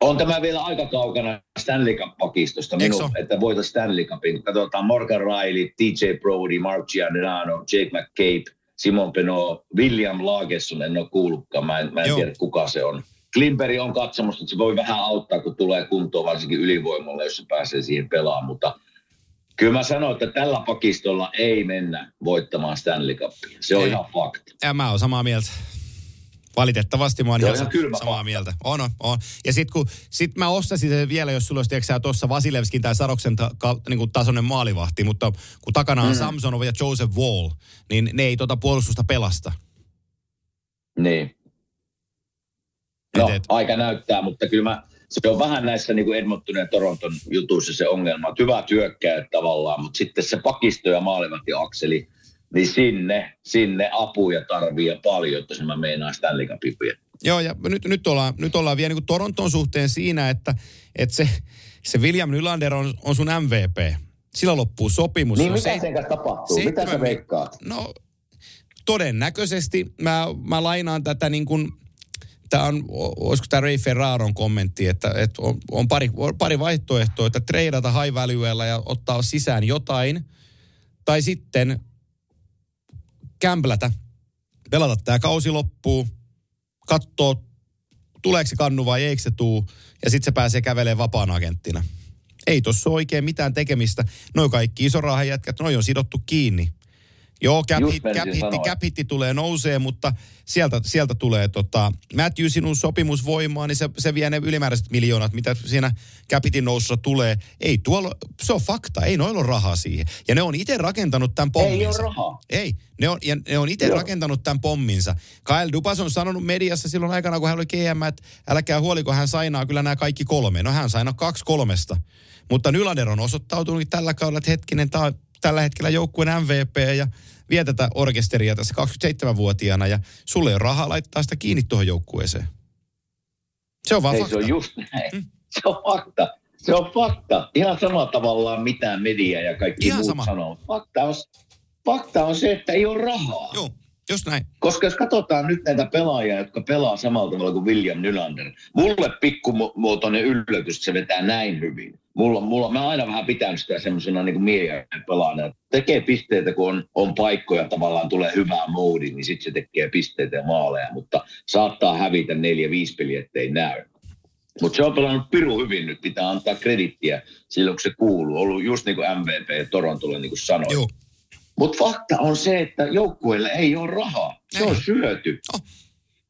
on tämä vielä aika kaukana Stanley Cup-pakistosta minun, että voitaisiin Stanley Cupin. Katsotaan Morgan Riley, TJ Brody, Mark Giordano, Jake McCabe, Simon Peno, William Lagesson, en ole kuullutkaan, mä en, mä en Joo. tiedä kuka se on. Klimperi on katsomusta, että se voi vähän auttaa, kun tulee kuntoon, varsinkin ylivoimalla, jos se pääsee siihen pelaamaan, mutta kyllä mä sanon, että tällä pakistolla ei mennä voittamaan Stanley Cupia. Se on Ei. ihan fakta. Ja mä oon samaa mieltä. Valitettavasti mä oon ihan ihan kylmä samaa fakta. mieltä. On, on, on. Ja sit kun, sit mä ostasin sen vielä, jos sulla olisi tuossa Vasilevskin tai Saroksen ta, ka, niin kuin tasoinen maalivahti, mutta kun takana on mm. Samsonov ja Joseph Wall, niin ne ei tuota puolustusta pelasta. Niin. No, Et- et- aika näyttää, mutta kyllä mä, se on vähän näissä niin kuin Edmontonin ja Toronton jutuissa se ongelma, että hyvät hyökkäjät tavallaan, mutta sitten se pakisto ja maalivahti akseli, niin sinne, sinne apuja tarvii ja paljon, että se mä meinaan Stanley Cupin. Joo, ja nyt, nyt, ollaan, nyt ollaan vielä niin kuin Toronton suhteen siinä, että, että se, se William Nylander on, on sun MVP. Sillä loppuu sopimus. Niin Se mitä seit- sen kanssa tapahtuu? Mitä seitsemän sä mi- veikkaat? No, todennäköisesti mä, mä lainaan tätä niin kuin, tämä on, olisiko tämä Ray Ferraron kommentti, että, että on, on pari, on pari vaihtoehtoa, että treidata high valuella ja ottaa sisään jotain, tai sitten kämplätä, pelata tämä kausi loppuu, katsoo, tuleeko se kannu vai eikö se tuu, ja sitten se pääsee kävelemään vapaan agenttina. Ei tuossa oikein mitään tekemistä. Noin kaikki isorahajätkät, noi on sidottu kiinni. Joo, cap, hit, cap, hitti, sanoa. cap hitti tulee nousee, mutta sieltä, sieltä tulee tota, Matthewsin sopimus voimaan, niin se, se vie ne ylimääräiset miljoonat, mitä siinä cap hitin nousussa tulee. Ei tuolla, se on fakta, ei noilla ole rahaa siihen. Ja ne on itse rakentanut tämän pomminsa. Ei ole rahaa. Ei, ne on, ja ne on itse rakentanut tämän pomminsa. Kyle Dupas on sanonut mediassa silloin aikana, kun hän oli GM, että älkää huoliko, hän sainaa kyllä nämä kaikki kolme. No hän sainaa kaksi kolmesta. Mutta Nylander on osoittautunut tällä kaudella, että hetkinen, tämä tällä hetkellä joukkueen MVP ja vie tätä orkesteria tässä 27-vuotiaana ja sulle ei ole rahaa laittaa sitä kiinni tuohon joukkueeseen. Se on vaan fakta. se on just näin. Se on fakta. Se on fakta. Ihan sama tavallaan mitä media ja kaikki Ihan muut sama. sanoo. Fakta on, fakta on se, että ei ole rahaa. Joo, just näin. Koska jos katsotaan nyt näitä pelaajia, jotka pelaa samalla tavalla kuin William Nylander, mulle pikkumuotoinen yllätys, että se vetää näin hyvin. Mulla, mulla, mä aina vähän pitänyt sitä semmoisena niin pelaajana. Tekee pisteitä, kun on, on paikkoja tavallaan, tulee hyvää moodi, niin sitten se tekee pisteitä ja maaleja. Mutta saattaa hävitä neljä, viisi peliä, ettei näy. Mutta se on pelannut piru hyvin nyt, pitää antaa kredittiä silloin, kun se kuuluu. Ollut just niin kuin MVP Torontolle, niin kuin sanoin. Joo. Mutta fakta on se, että joukkueille ei ole rahaa. Se on syöty. Oh.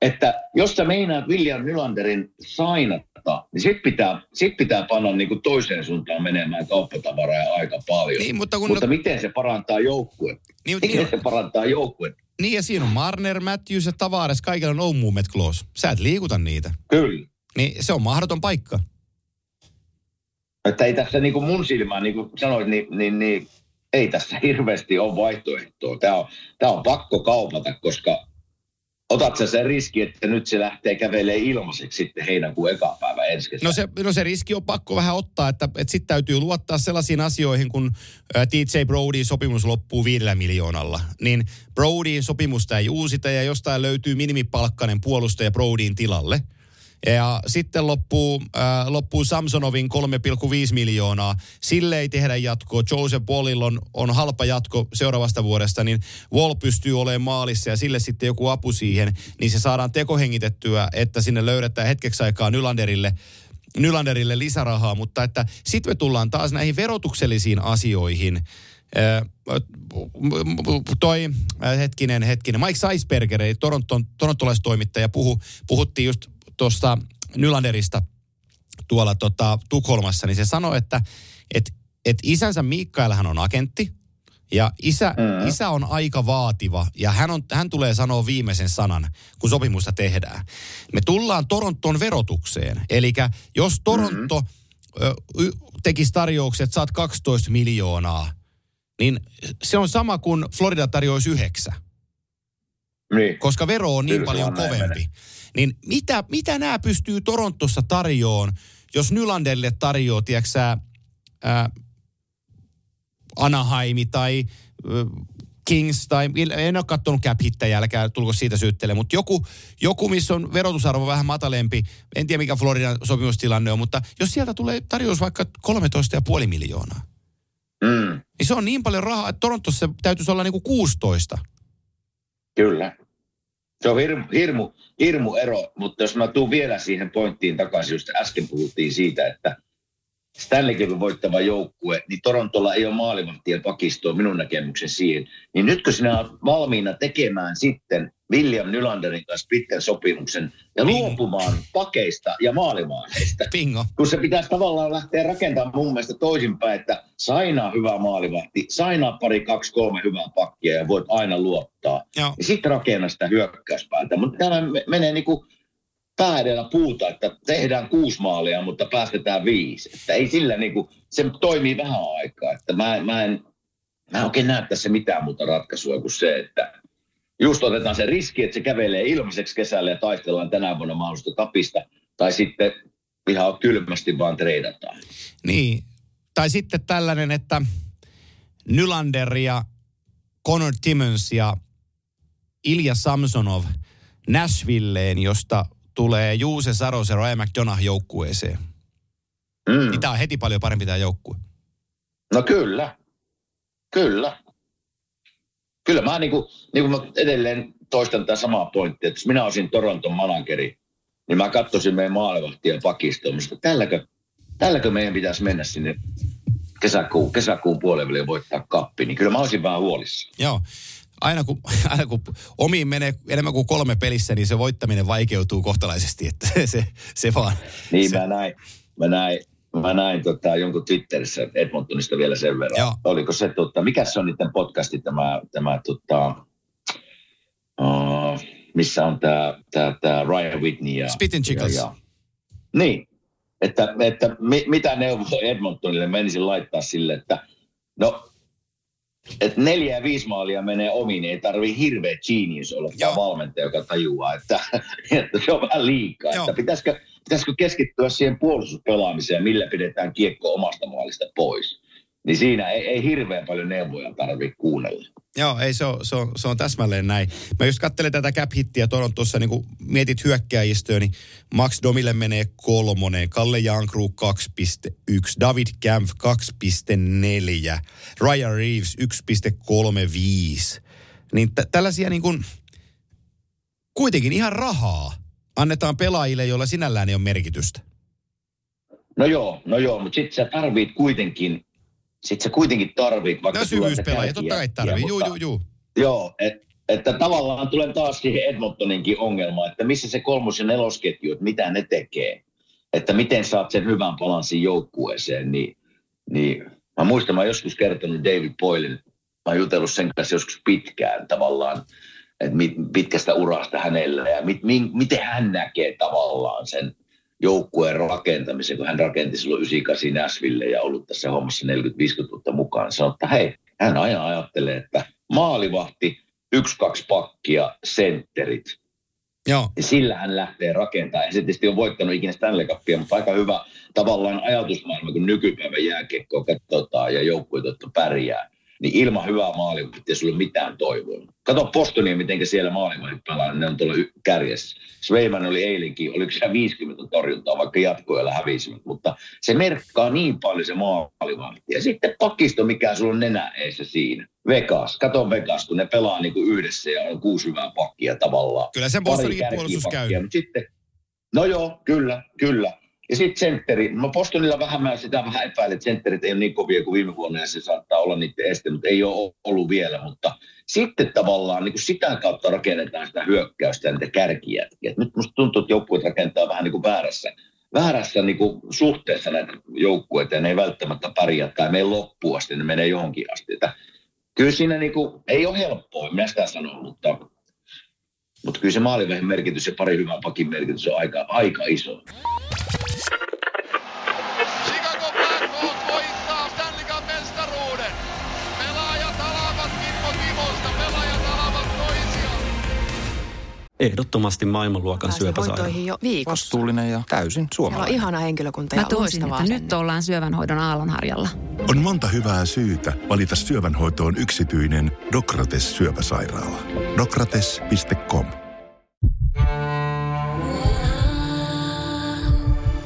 Että jos sä meinaat William Nylanderin sainata, niin sit pitää, sit pitää panna niinku toiseen suuntaan menemään kauppatavaraa ja aika paljon. Niin, mutta kun... Mutta miten se parantaa joukkuetta? niin, niin, Miten se parantaa joukkuetta? niin, ja siinä on Marner, Matthews ja Tavares, kaikilla on no movement clause. Sä et liikuta niitä. Kyllä. Niin se on mahdoton paikka. Että ei tässä niin kuin mun silmään, niin kuin sanoit, niin, niin, niin ei tässä hirveästi ole vaihtoehtoa. Tämä on, tämä on pakko kaupata, koska otat sä sen riski, että nyt se lähtee kävelee ilmaiseksi sitten heinäkuun eka päivä ensi kesänä. No se, no se riski on pakko vähän ottaa, että, että sitten täytyy luottaa sellaisiin asioihin, kun TJ Brodyn sopimus loppuu viidellä miljoonalla. Niin Brodyn sopimusta ei uusita ja jostain löytyy minimipalkkainen puolustaja Brodyn tilalle. Ja sitten loppuu, äh, loppuu Samsonovin 3,5 miljoonaa. Sille ei tehdä jatkoa. Joseph Wallilla on, on halpa jatko seuraavasta vuodesta, niin Wall pystyy olemaan maalissa ja sille sitten joku apu siihen, niin se saadaan tekohengitettyä, että sinne löydetään hetkeksi aikaa Nylanderille, Nylanderille lisärahaa. Mutta että sitten me tullaan taas näihin verotuksellisiin asioihin. Äh, toi, äh, hetkinen, hetkinen, Mike Seisberger, eli Toronton, torontolaistoimittaja, puhu, puhuttiin just tuosta Nylanderista tuolla tota, Tukholmassa, niin se sanoi, että et, et isänsä Miikkaelhän on agentti, ja isä, mm. isä on aika vaativa, ja hän, on, hän tulee sanoa viimeisen sanan, kun sopimusta tehdään. Me tullaan Toronton verotukseen. Eli jos Toronto mm. ö, tekisi tarjoukset, saat 12 miljoonaa, niin se on sama kuin Florida tarjoisi yhdeksän niin. koska vero on niin Kyllä paljon kovempi. menee. Niin mitä, mitä nämä pystyy Torontossa tarjoon, jos Nylandelle tarjoaa, tiedätkö ää, Anaheimi tai ö, Kings tai, en ole katsonut cap hittäjä, älkää tulko siitä syyttelemään, mutta joku, joku, missä on verotusarvo vähän matalempi, en tiedä mikä Floridan sopimustilanne on, mutta jos sieltä tulee tarjous vaikka 13,5 miljoonaa, Mm, niin se on niin paljon rahaa, että Torontossa täytyisi olla niinku 16. kyllä. Se on hirmu, hirmu, hirmu ero, mutta jos mä tuun vielä siihen pointtiin takaisin, just äsken puhuttiin siitä, että Stanley Cupin voittava joukkue, niin Torontolla ei ole maalivahtia pakistoa minun näkemyksen siihen. Niin nytkö sinä olet valmiina tekemään sitten William Nylanderin kanssa pitkän sopimuksen ja Niin. luopumaan pakeista ja maalivahdeista? Bingo. kun se pitäisi tavallaan lähteä rakentamaan mun mielestä toisinpäin, että sainaa hyvää maalivahti, sainaa pari, kaksi, kolme hyvää pakkia ja voit aina luottaa. Joo. Ja sitten rakenna sitä hyökkäyspäätä. Mutta täällä me- menee niin kuin pää edellä puuta, että tehdään kuusi maalia, mutta päästetään viisi. Että ei sillä niin kuin, se toimii vähän aikaa. Että mä, mä, en, mä en oikein näe tässä mitään muuta ratkaisua kuin se, että just otetaan se riski, että se kävelee ilmaiseksi kesällä ja taistellaan tänä vuonna mahdollista kapista. Tai sitten ihan kylmästi vaan treidataan. Niin. Tai sitten tällainen, että Nylander ja Connor Timmons ja Ilja Samsonov Nashvilleen, josta tulee Juuse Saros ja Ryan McDonough joukkueeseen. Mm. Niin tää on heti paljon parempi tämä joukkue. No kyllä. Kyllä. Kyllä mä niin kuin, niin kuin mä edelleen toistan tätä samaa pointtia, että jos minä olisin Toronton manageri, niin mä katsoisin meidän maalivahtia pakistoon, että tälläkö, tälläkö meidän pitäisi mennä sinne kesäkuun, kesäkuun puolelle ja voittaa kappi, niin kyllä mä olisin vähän huolissa. Joo. Aina kun, aina kun omiin menee enemmän kuin kolme pelissä, niin se voittaminen vaikeutuu kohtalaisesti, että se, se, se vaan. Niin se, mä näin, mä näin, mä näin tota, jonkun Twitterissä Edmontonista vielä sen verran. Joo. Oliko se, tota, mikä se on niiden podcasti tämä, tämä tota, uh, missä on tämä, tämä, tämä Ryan Whitney ja... Spit and. Ja, ja. Niin, että, että mi, mitä neuvo Edmontonille menisin laittaa sille, että no että neljä ja viisi maalia menee omiin, niin ei tarvii hirveä genius olla tämä valmentaja, joka tajuaa, että, että se on vähän liikaa. Joo. Että pitäisikö, pitäisikö keskittyä siihen puolustuspelaamiseen, millä pidetään kiekko omasta maalista pois. Niin siinä ei, ei hirveän paljon neuvoja tarvitse kuunnella. Joo, ei se on, se, on, se on täsmälleen näin. Mä just katselen tätä cap-hittiä Torontossa, niin kun mietit hyökkääjistöä, niin Max Domille menee kolmonen, Kalle Jankru 2.1, David Kempf 2.4, Ryan Reeves 1.35. Niin t- tällaisia niin kuin, kuitenkin ihan rahaa annetaan pelaajille, joilla sinällään ei ole merkitystä. No joo, no joo, mutta sitten sä tarvit kuitenkin, sit sä kuitenkin tarvit, vaikka No syvyyspelaajia, totta kai tarvii. Juu, juu, juu. Joo, et, että tavallaan tulen taas siihen Edmontoninkin ongelmaan, että missä se kolmos- ja nelosketju, että mitä ne tekee. Että miten saat sen hyvän balanssin joukkueeseen, niin, niin mä muistan, mä oon joskus kertonut David Boylin, mä oon jutellut sen kanssa joskus pitkään tavallaan, että mit, pitkästä urasta hänellä ja mit, min, miten hän näkee tavallaan sen joukkueen rakentamisen, kun hän rakenti silloin 98 Nashville ja ollut tässä hommassa 40-50 vuotta mukaan. Sanoi, että hei, hän aina ajattelee, että maalivahti, yksi, kaksi pakkia, sentterit. Joo, Ja sillä hän lähtee rakentamaan. Ja se tietysti on voittanut ikinä Stanley Cupia, mutta aika hyvä tavallaan ajatusmaailma, kun nykypäivän jääkiekkoa katsotaan ja joukkueet jotka pärjää. Niin ilman hyvää maalivahtia ei sulla mitään toivoa. Kato Bostonia, miten siellä maalivahdit pelaa, niin ne on tuolla kärjessä. Sveiman oli eilenkin, oliko se 50 torjuntaa, vaikka jatkoilla hävisivät, mutta se merkkaa niin paljon se maalivahti. Ja sitten pakisto, mikä sulla on nenä eessä siinä. Vegas, kato Vegas, kun ne pelaa niin kuin yhdessä ja on kuusi hyvää pakkia tavallaan. kyllä sen Pari Bostonin puolustus käy. mutta sitten, no joo, kyllä, kyllä. Ja sitten sentteri, no Bostonilla vähän mä sitä vähän epäilen, että sentterit ei ole niin kovia kuin viime vuonna ja se saattaa olla niiden este, mutta ei ole ollut vielä. Mutta sitten tavallaan niin kuin sitä kautta rakennetaan sitä hyökkäystä ja niitä kärkiä. Et nyt musta tuntuu, että joukkueet rakentaa vähän niin kuin väärässä, väärässä niin kuin suhteessa näitä joukkueita ja ne ei välttämättä pärjää tai ne ei loppuun asti, ne menee johonkin asti. Että kyllä siinä niin kuin, ei ole helppoa, minä sitä sanon, mutta, mutta kyllä se maalivahin merkitys ja pari hyvän pakin merkitys on aika, aika iso. Ehdottomasti maailmanluokan Pääsin syöpäsairaala. hoitoihin jo viikossa. Vastuullinen ja täysin Siellä on suomalainen. ihana henkilökunta Mä ja tunsin, loistava että nyt ollaan syövänhoidon aallonharjalla. On monta hyvää syytä valita syövänhoitoon yksityinen Dokrates syöpäsairaala. Dokrates.com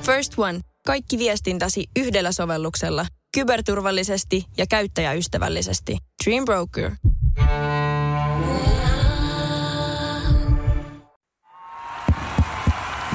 First One. Kaikki viestintäsi yhdellä sovelluksella. Kyberturvallisesti ja käyttäjäystävällisesti. Dream Broker.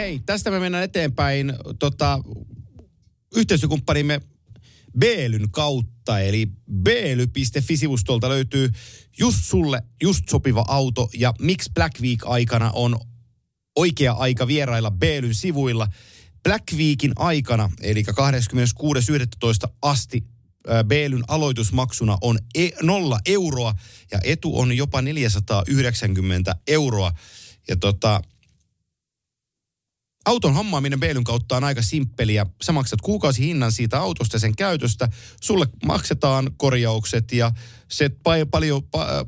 Hei, tästä me mennään eteenpäin tota, yhteistyökumppanimme Beelyn kautta. Eli beely.fi-sivustolta löytyy just sulle just sopiva auto. Ja miksi Black Week aikana on oikea aika vierailla Beelyn sivuilla. Black Weekin aikana, eli 26.11. asti, Beelyn aloitusmaksuna on e- nolla euroa ja etu on jopa 490 euroa. Ja tota, Auton hommaaminen Beelyn kautta on aika simppeliä. Sä maksat kuukausihinnan siitä autosta ja sen käytöstä. Sulle maksetaan korjaukset ja se pa- paljon, pa-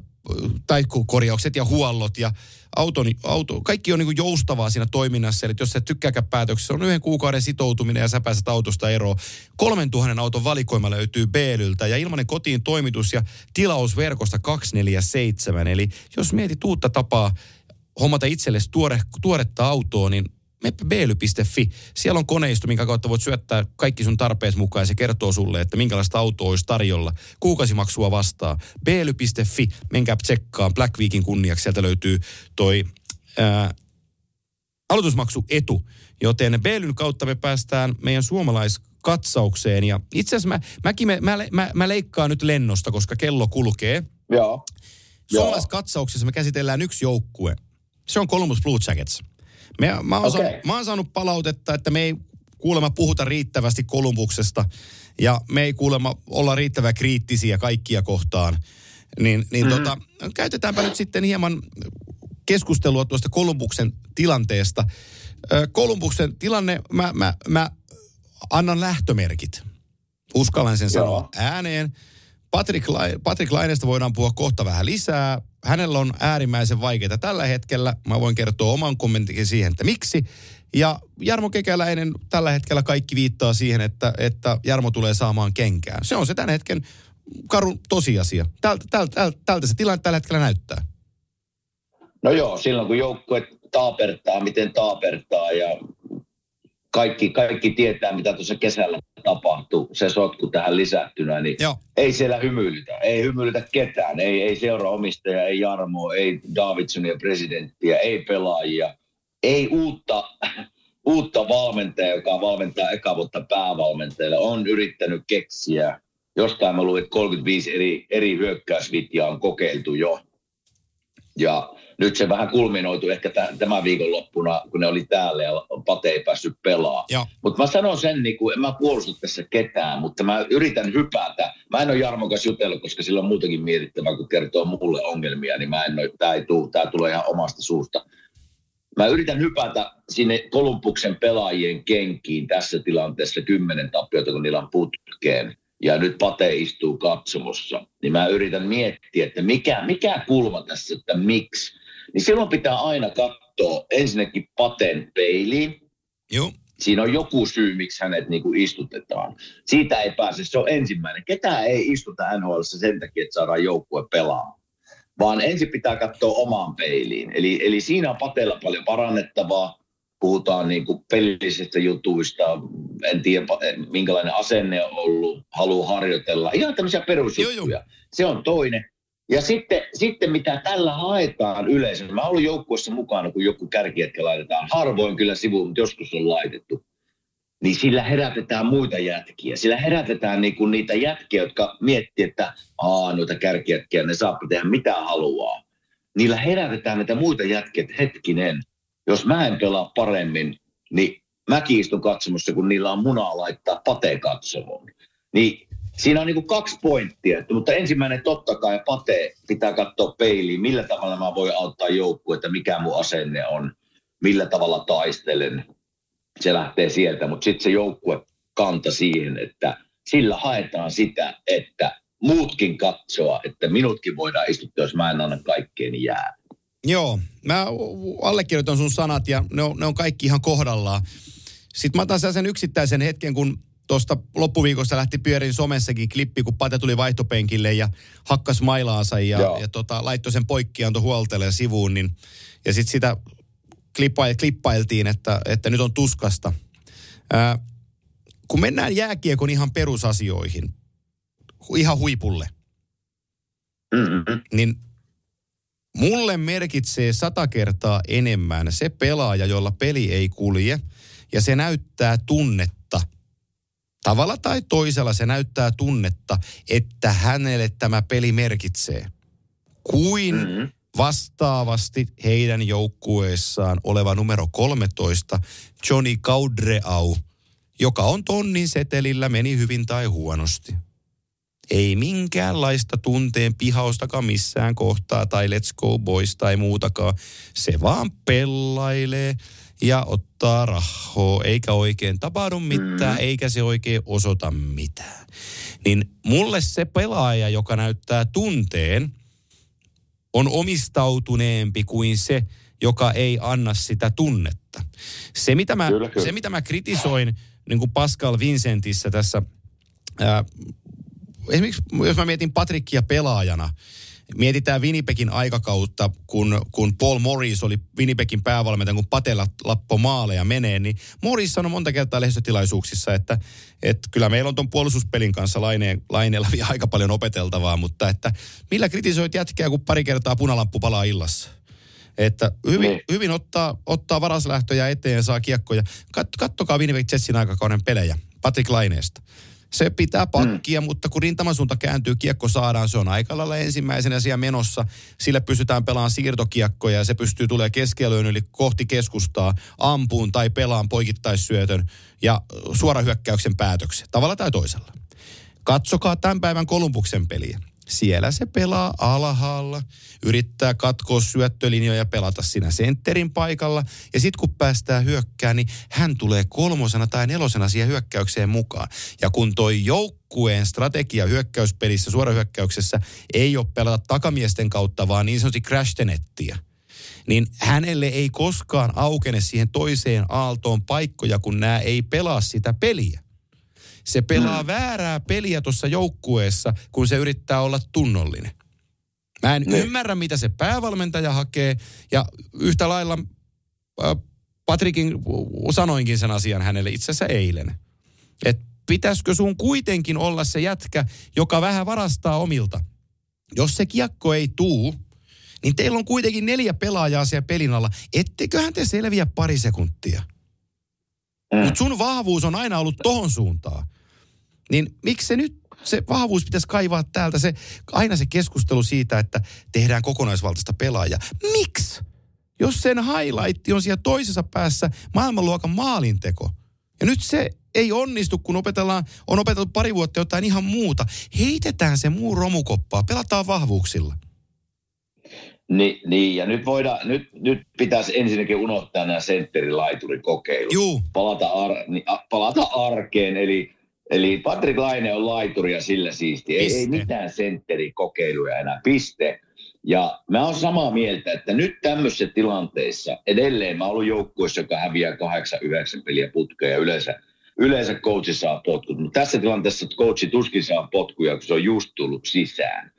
tai ku- korjaukset ja huollot ja auton, auto, kaikki on niin joustavaa siinä toiminnassa. Eli jos sä tykkääkään päätöksessä, on yhden kuukauden sitoutuminen ja sä pääset autosta eroon. Kolmen tuhannen auton valikoima löytyy Beelyltä ja ilmanen kotiin toimitus ja tilaus verkosta 247. Eli jos mietit uutta tapaa hommata itsellesi tuore, tuoretta autoa, niin meppä beely.fi. Siellä on koneisto, minkä kautta voit syöttää kaikki sun tarpeesi mukaan ja se kertoo sulle, että minkälaista autoa olisi tarjolla. Kuukausimaksua vastaa. beely.fi, menkää tsekkaan. Black Weekin kunniaksi sieltä löytyy toi ää, aloitusmaksu etu. Joten Beelyn kautta me päästään meidän suomalaiskatsaukseen. Ja itse asiassa mä, mäkin me, mä, mä, mä leikkaan nyt lennosta, koska kello kulkee. Joo. Suomalaiskatsauksessa me käsitellään yksi joukkue. Se on Columbus Blue Jackets. Me, mä, oon Okei. saanut, mä oon saanut palautetta, että me ei kuulemma puhuta riittävästi Kolumbuksesta ja me ei kuulemma olla riittävän kriittisiä kaikkia kohtaan. Niin, niin mm-hmm. tota, käytetäänpä nyt sitten hieman keskustelua tuosta Kolumbuksen tilanteesta. Kolumbuksen tilanne, mä, mä, mä annan lähtömerkit. Uskallan sen Joo. sanoa ääneen. Patrick, Patrick Lainesta voidaan puhua kohta vähän lisää. Hänellä on äärimmäisen vaikeaa tällä hetkellä. Mä voin kertoa oman kommentin siihen, että miksi. Ja Jarmo Kekäläinen tällä hetkellä kaikki viittaa siihen, että, että Jarmo tulee saamaan kenkää. Se on se tämän hetken karu tosiasia. Tältä, tältä, tältä, tältä se tilanne tällä hetkellä näyttää. No joo, silloin kun joukkue taapertaa, miten taapertaa ja kaikki, kaikki tietää, mitä tuossa kesällä tapahtuu, se sotku tähän lisättynä, niin Joo. ei siellä hymyilytä. Ei hymyilytä ketään. Ei, ei seuraomistaja, ei Jarmo, ei Davidsonia presidenttiä, ei pelaajia. Ei uutta, uutta valmentajaa, joka valmentaa eka vuotta päävalmentajalle. On yrittänyt keksiä. Jostain mä luin, että 35 eri, eri hyökkäysvitjaa on kokeiltu jo. Ja nyt se vähän kulminoitu ehkä tä- tämän viikonloppuna, kun ne oli täällä ja Pate ei päässyt pelaamaan. Mutta mä sanon sen, niin kuin, en mä puolusta tässä ketään, mutta mä yritän hypätä. Mä en ole Jarmon kanssa jutellut, koska sillä on muutakin mietittävää, kun kertoo mulle ongelmia, niin mä en ole, tää, ei tuu, tää tulee ihan omasta suusta. Mä yritän hypätä sinne Kolumbuksen pelaajien kenkiin tässä tilanteessa kymmenen tappiota, kun niillä on putkeen. Ja nyt Pate istuu katsomossa. Niin mä yritän miettiä, että mikä, mikä kulma tässä, että miksi. Niin silloin pitää aina katsoa ensinnäkin Paten peiliin. Joo. Siinä on joku syy, miksi hänet niin kuin istutetaan. Siitä ei pääse, se on ensimmäinen. Ketään ei istuta NHL sen takia, että saadaan joukkue pelaamaan. Vaan ensin pitää katsoa omaan peiliin. Eli, eli siinä on Patella paljon parannettavaa. Puhutaan niin kuin pelillisistä jutuista. En tiedä, minkälainen asenne on ollut. Haluaa harjoitella. Ihan tämmöisiä perusjuttuja. Se on toinen. Ja sitten, sitten mitä tällä haetaan yleensä. Mä ollut joukkueessa mukana, kun joku kärkijätkä laitetaan. Harvoin kyllä sivuun, mutta joskus on laitettu. Niin sillä herätetään muita jätkiä. Sillä herätetään niinku niitä jätkiä, jotka miettii, että aa, noita kärkijätkiä, ne saa tehdä mitä haluaa. Niillä herätetään niitä muita jätkiä, että hetkinen, jos mä en pelaa paremmin, niin mäkin istun katsomossa, kun niillä on munaa laittaa pate katsomoon. Niin siinä on niinku kaksi pointtia, mutta ensimmäinen totta kai pate pitää katsoa peiliin, millä tavalla mä voin auttaa joukkuetta, mikä mun asenne on, millä tavalla taistelen. Se lähtee sieltä, mutta sitten se joukkue kanta siihen, että sillä haetaan sitä, että muutkin katsoa, että minutkin voidaan istuttaa, jos mä en anna kaikkeen jää. Joo, mä allekirjoitan sun sanat ja ne on, ne on kaikki ihan kohdallaan. Sitten mä otan sen yksittäisen hetken, kun tuosta loppuviikosta lähti pyörin somessakin klippi, kun Pate tuli vaihtopenkille ja hakkas mailaansa ja, Joo. ja tota, laittoi sen poikki ja antoi huoltele sivuun. Niin, ja sitten sitä klippa, klippailtiin, että, että nyt on tuskasta. Ää, kun mennään jääkiekon ihan perusasioihin, ihan huipulle, Mm-mm. niin mulle merkitsee sata kertaa enemmän se pelaaja, jolla peli ei kulje, ja se näyttää tunnetta. Tavalla tai toisella se näyttää tunnetta, että hänelle tämä peli merkitsee. Kuin Mm-hmm. vastaavasti heidän joukkueessaan oleva numero 13, Johnny Gaudreau, joka on tonnin setelillä, meni hyvin tai huonosti. Ei minkäänlaista tunteen pihaustakaan missään kohtaa tai let's go boys tai muutakaan. Se vaan pellailee ja ottaa rahoa, eikä oikein tapahdu mitään, mm. eikä se oikein osoita mitään. Niin mulle se pelaaja, joka näyttää tunteen, on omistautuneempi kuin se, joka ei anna sitä tunnetta. Se, mitä mä, Kyllä, kyllä. Se, mitä mä kritisoin niin kuin Pascal Vincentissä tässä, ää, esimerkiksi jos mä mietin Patrickia pelaajana, mietitään Winnipegin aikakautta, kun, kun Paul Morris oli Winnipegin päävalmentaja, kun Patella lappo maaleja menee, niin Morris sanoi monta kertaa lehdistötilaisuuksissa, että, että kyllä meillä on tuon puolustuspelin kanssa laineen, laineella vielä aika paljon opeteltavaa, mutta että millä kritisoit jätkää, kun pari kertaa punalamppu palaa illassa? Että hyvin, Niin. hyvin ottaa, ottaa varaslähtöjä eteen ja saa kiekkoja. Kat, kattokaa Winnipeg Jetsin aikakauden pelejä Patrick Laineesta. Se pitää pakkia, mm. mutta kun rintaman suunta kääntyy, kiekko saadaan, se on aika lailla ensimmäisenä siellä menossa. Sillä pystytään pelaamaan siirtokiekkoja ja se pystyy tulee keskialueen yli kohti keskustaa, ampuun tai pelaan poikittaissyötön ja suorahyökkäyksen päätöksen, tavalla tai toisella. Katsokaa tämän päivän Kolumbuksen peliä. Siellä se pelaa alhaalla, yrittää katkoa syöttölinjoja ja pelata siinä sentterin paikalla. Ja sitten kun päästään hyökkään, niin hän tulee kolmosena tai nelosena siihen hyökkäykseen mukaan. Ja kun toi joukkueen strategia hyökkäyspelissä, suorahyökkäyksessä ei ole pelata takamiesten kautta, vaan niin sanotusti crash niin hänelle ei koskaan aukene siihen toiseen aaltoon paikkoja, kun nämä ei pelaa sitä peliä. Se pelaa mm. väärää peliä tuossa joukkueessa, kun se yrittää olla tunnollinen. Mä en Niin. ymmärrä, mitä se päävalmentaja hakee. Ja yhtä lailla äh, Patrikin sanoinkin sen asian hänelle itse asiassa eilen. Että pitäisikö sun kuitenkin olla se jätkä, joka vähän varastaa omilta. Jos se kiekko ei tuu, niin teillä on kuitenkin neljä pelaajaa siellä pelin alla. Etteköhän te selviä pari sekuntia. Mm. Mutta sun vahvuus on aina ollut tohon suuntaan. Niin miksi se nyt, se vahvuus pitäisi kaivaa täältä, se, aina se keskustelu siitä, että tehdään kokonaisvaltaista pelaajaa. Miksi? Jos sen highlight on siellä toisessa päässä maailmanluokan maalinteko. Ja nyt se ei onnistu, kun opetellaan, on opeteltu pari vuotta jotain ihan muuta. Heitetään se muu romukoppaa, pelataan vahvuuksilla. Niin, niin, ja nyt, voidaan, nyt, nyt pitäisi ensinnäkin unohtaa nämä sentterilaituri-kokeilut. Juu. Palata, ar, niin, a, palata arkeen, eli, eli Patrick Laine on laituri ja sillä siisti. Ei, ei mitään sentterikokeiluja enää, piste. Ja mä oon samaa mieltä, että nyt tämmöisissä tilanteissa, edelleen mä oon ollut joukkueessa, joka häviää 8-9 peliä putkea ja yleensä, yleensä coachi saa potkut. Mutta tässä tilanteessa coachi tuskin saa potkuja, kun se on just tullut sisään.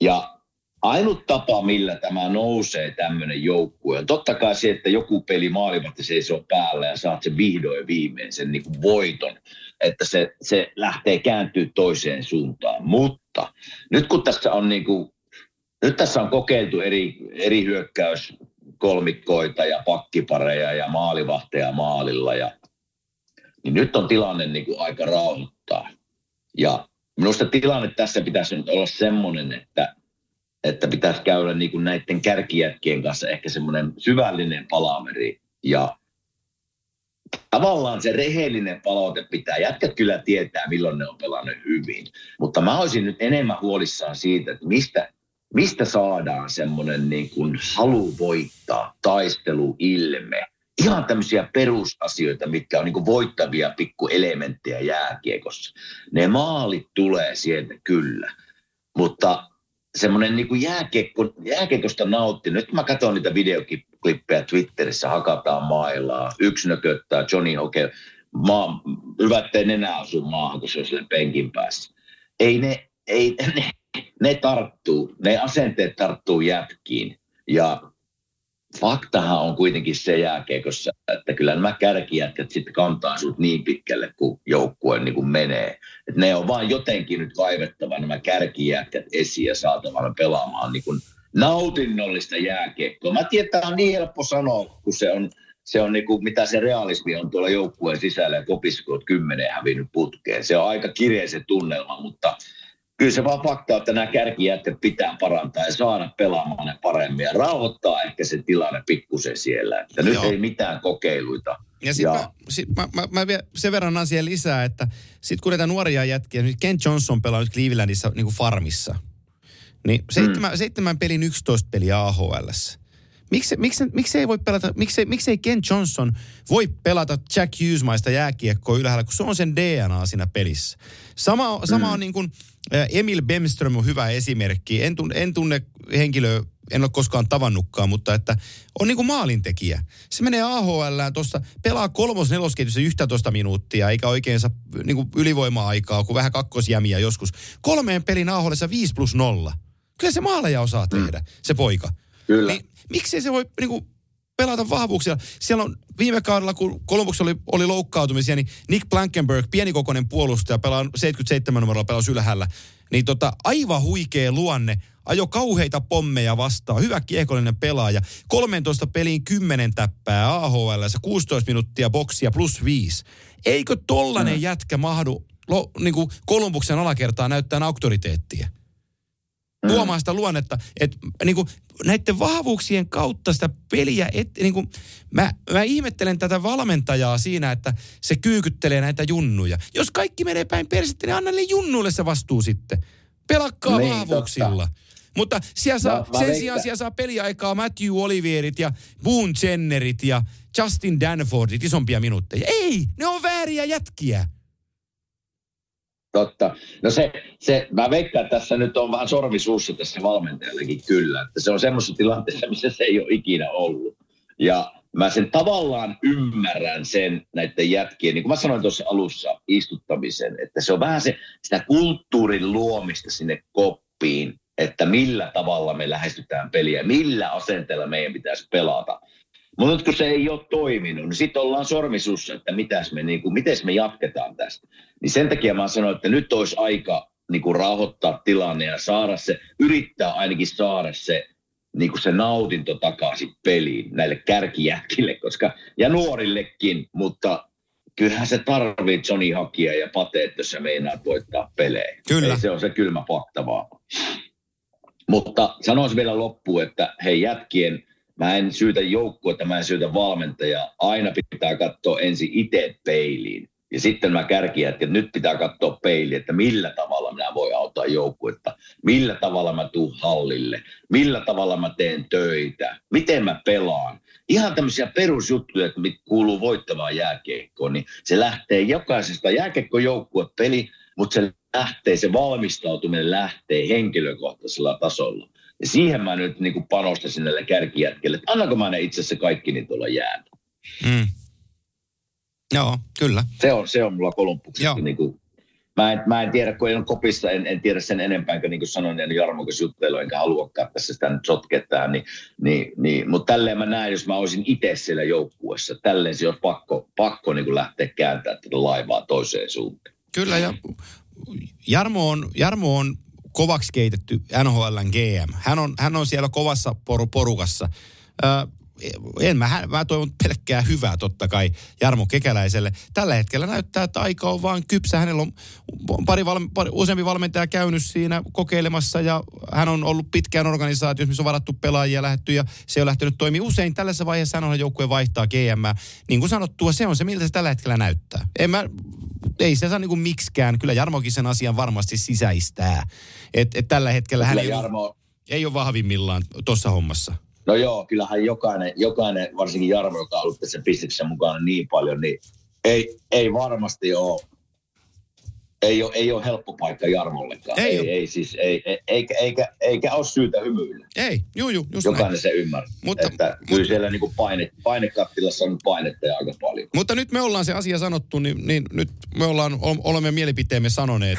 Ja ainut tapa, millä tämä nousee tämmöinen joukkue, on totta kai se, että joku peli maalivahti seisoo päällä ja saat sen vihdoin viimein sen niin kuin voiton, että se, se lähtee kääntyä toiseen suuntaan. Mutta nyt kun tässä on niin kuin, nyt tässä on kokeiltu eri, eri hyökkäyskolmikkoita ja pakkipareja ja maalivahteja maalilla ja niin nyt on tilanne niin kuin aika rauhoittaa. Ja minusta tilanne tässä pitäisi nyt olla semmoinen, että että pitäisi käydä niin kuin näiden kärkijätkien kanssa ehkä semmoinen syvällinen palameri. Ja tavallaan se rehellinen palaute pitää. Jätkät kyllä tietää, milloin ne on pelannut hyvin. Mutta mä olisin nyt enemmän huolissaan siitä, että mistä, mistä saadaan semmoinen niin kuin halu voittaa, taistelu, ilme. Ihan tämmöisiä perusasioita, mitkä on niin kuin voittavia pikkuelementtejä jääkiekossa. Ne maalit tulee sieltä kyllä, mutta semmoinen niin kuin jääkiekko, jääkiekosta nautti. Nyt mä katson niitä videoklippejä Twitterissä, hakataan mailaa, yksi nököttää, Johnny Hoke, maa, hyvä, ettei nenä asu maahan, kun se on penkin päässä. Ei ne, ei, ne, ne tarttuu, ne asenteet tarttuu jätkiin. Ja faktahan on kuitenkin se jääkiekossa, että kyllä nämä kärkijätkät sitten kantaa sut niin pitkälle, kun joukkue niin kuin menee. Et ne on vaan jotenkin nyt kaivettava nämä kärkijätkät esiin ja saatava pelaamaan niin kuin nautinnollista jääkiekkoa. Mä tiedän, että on niin helppo sanoa, kun se on, se on niin kuin, mitä se realismi on tuolla joukkueen sisällä ja kopissa, kymmenen hävinnyt putkeen. Se on aika kireä se tunnelma, mutta kyllä se vaan fakta, että nämä kärkijätkät pitää parantaa ja saada pelaamaan ne paremmin ja rauhoittaa ehkä se tilanne pikkusen siellä. Että nyt Joo. ei mitään kokeiluita. Ja sitten mä, sit mä, mä, mä vielä sen verran asian lisää, että sitten kun näitä nuoria jätkiä, nyt Ken Johnson pelaa nyt Clevelandissa niin kuin farmissa, niin seitsemän, mm. seitsemän pelin 11 peliä AHLssä. Miksi, miksi, miksi, ei voi pelata, miksi, miksi ei Ken Johnson voi pelata Jack Hughesmaista jääkiekkoa ylhäällä, kun se on sen DNA siinä pelissä. Sama, sama on niin kuin, Emil Bemström on hyvä esimerkki. En tunne, en tunne henkilöä en ole koskaan tavannutkaan, mutta että on niin kuin maalintekijä. Se menee AHL tuossa, pelaa kolmos nelosketjussa 11 minuuttia, eikä oikein saa niin kuin ylivoima-aikaa, kun vähän kakkosjämiä joskus. Kolmeen pelin AHL 5 plus 0. Kyllä se maaleja osaa tehdä, mm. se poika. Kyllä. Niin, miksei se voi niin kuin, pelata vahvuuksia. Siellä on viime kaudella, kun Columbus oli, oli loukkaantumisia, niin Nick Blankenberg, pienikokoinen puolustaja, pelaa 77 numerolla, pelaa ylhäällä. Niin tota, aivan huikea luonne, ajo kauheita pommeja vastaan, hyvä kiekollinen pelaaja. 13 peliin 10 täppää AHL, 16 minuuttia boksia plus 5. Eikö tollanen mm. jätkä mahdu lo, niin kuin Kolumbuksen alakertaa näyttää auktoriteettia? Mm. Tuomaan sitä luonnetta, että niin kuin, näiden vahvuuksien kautta sitä peliä, et, niin kuin, mä, mä ihmettelen tätä valmentajaa siinä, että se kyykyttelee näitä junnuja. Jos kaikki menee päin persettä, niin anna niille junnuille se vastuu sitten. Pelakkaa niin, vahvuuksilla. Totta. Mutta siellä saa, no, sen sijaan siellä saa peliaikaa Matthew Olivierit ja Boone Jennerit ja Justin Danfordit isompia minuutteja. Ei, ne on vääriä jätkiä. Totta. No se, se, mä veikkaan, että tässä nyt on vähän sorvisuussa tässä valmentajallakin kyllä. Että se on semmoisessa tilanteessa, missä se ei ole ikinä ollut. Ja mä sen tavallaan ymmärrän sen näiden jätkien, niin kuin mä sanoin tuossa alussa, istuttamisen, että se on vähän se, sitä kulttuurin luomista sinne koppiin, että millä tavalla me lähestytään peliä, millä asenteella meidän pitäisi pelata. Mutta nyt kun se ei ole toiminut, niin sitten ollaan sormisussa, että mitäs me, niin kuin, miten me jatketaan tästä. Niin sen takia mä sanoin, että nyt olisi aika niin kuin rauhoittaa tilanne ja saada se, yrittää ainakin saada se, niin kuin se nautinto takaisin peliin näille kärkijätkille, koska, ja nuorillekin, mutta kyllähän se tarvii Johnny Hakia ja Pate, että se meinaa voittaa pelejä. Kyllä. Ei se on se kylmä fakta vaan. Mutta sanoisin vielä loppuun, että hei jätkien, mä en syytä joukkuetta, mä en syytä valmentajaa. Aina pitää katsoa ensin itse peiliin. Ja sitten mä kärkiä, että nyt pitää katsoa peiliin, että millä tavalla minä voi auttaa joukkuetta, millä tavalla mä tuun hallille, millä tavalla mä teen töitä, miten mä pelaan. Ihan tämmöisiä perusjuttuja, että mit kuuluu voittavaan jääkiekkoon, niin se lähtee jokaisesta jääkiekkojoukkuepeli, mutta se lähtee, se valmistautuminen lähtee henkilökohtaisella tasolla. Ja siihen mä nyt niin panostasin näille kärkijätkille, että annako mä ne itse asiassa kaikki niin tuolla jäällä. Mm. Joo, kyllä. Se on, se on mulla kolumpuksessa. Niin kuin, mä, en, mä en tiedä, kun en ole kopissa, en, en tiedä sen enempää, kuin, niin kuin sanoin, niin Jarmo juttelu, enkä haluakaan tässä sitä nyt sotkettaa. Niin, niin, niin, mutta tälleen mä näen, jos mä olisin itse siellä joukkuessa, tälleen se olisi pakko, pakko niin kuin lähteä kääntämään tätä laivaa toiseen suuntaan. Kyllä, ja Jarmo on, Jarmo on kovaksi keitetty NHLn GM. Hän on, hän on siellä kovassa poru, porukassa. Ö, en mä, mä toivon pelkkää hyvää totta kai Jarmo Kekäläiselle. Tällä hetkellä näyttää, että aika on vaan kypsä. Hänellä on pari, valme, pari useampi valmentaja käynyt siinä kokeilemassa ja hän on ollut pitkään organisaatiossa, missä on varattu pelaajia lähetty ja se on lähtenyt toimimaan. Usein tällaisessa vaiheessa hän on joukkue vaihtaa GM. Niin kuin sanottua, se on se, miltä se tällä hetkellä näyttää. En mä, ei se saa niin kuin miksikään. Kyllä Jarmokin sen asian varmasti sisäistää. Että et tällä hetkellä hän ei, Jarmo... ei ole vahvimmillaan tuossa hommassa. No joo, kyllähän jokainen, jokainen varsinkin Jarmo, joka on ollut tässä pisteksessä mukana niin paljon, niin ei, ei varmasti ole ei ole, ei ole helppo paikka Jarmollekaan. Ei, ei, ei siis, ei, ei, eikä, eikä, eikä ole syytä hymyillä. Ei, juu, juu, just Jokainen näin. se ymmärrää. Mutta, että mutta, kyllä siellä niin kuin paine, painekattilassa on painetta ja aika paljon. Mutta nyt me ollaan se asia sanottu, niin, niin nyt me ollaan, olemme mielipiteemme sanoneet.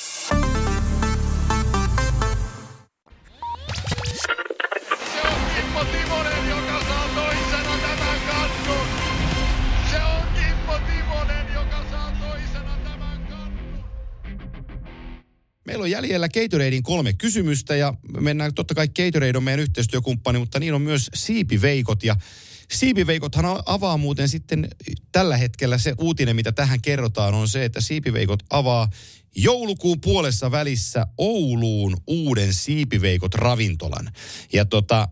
Meillä on jäljellä Gatoradein kolme kysymystä ja mennään, totta kai Gatorade on meidän yhteistyökumppani, mutta niin on myös siipiveikot ja Siipiveikothan avaa muuten sitten tällä hetkellä se uutinen, mitä tähän kerrotaan, on se, että Siipiveikot avaa joulukuun puolessa välissä Ouluun uuden Siipiveikot ravintolan. Ja tota,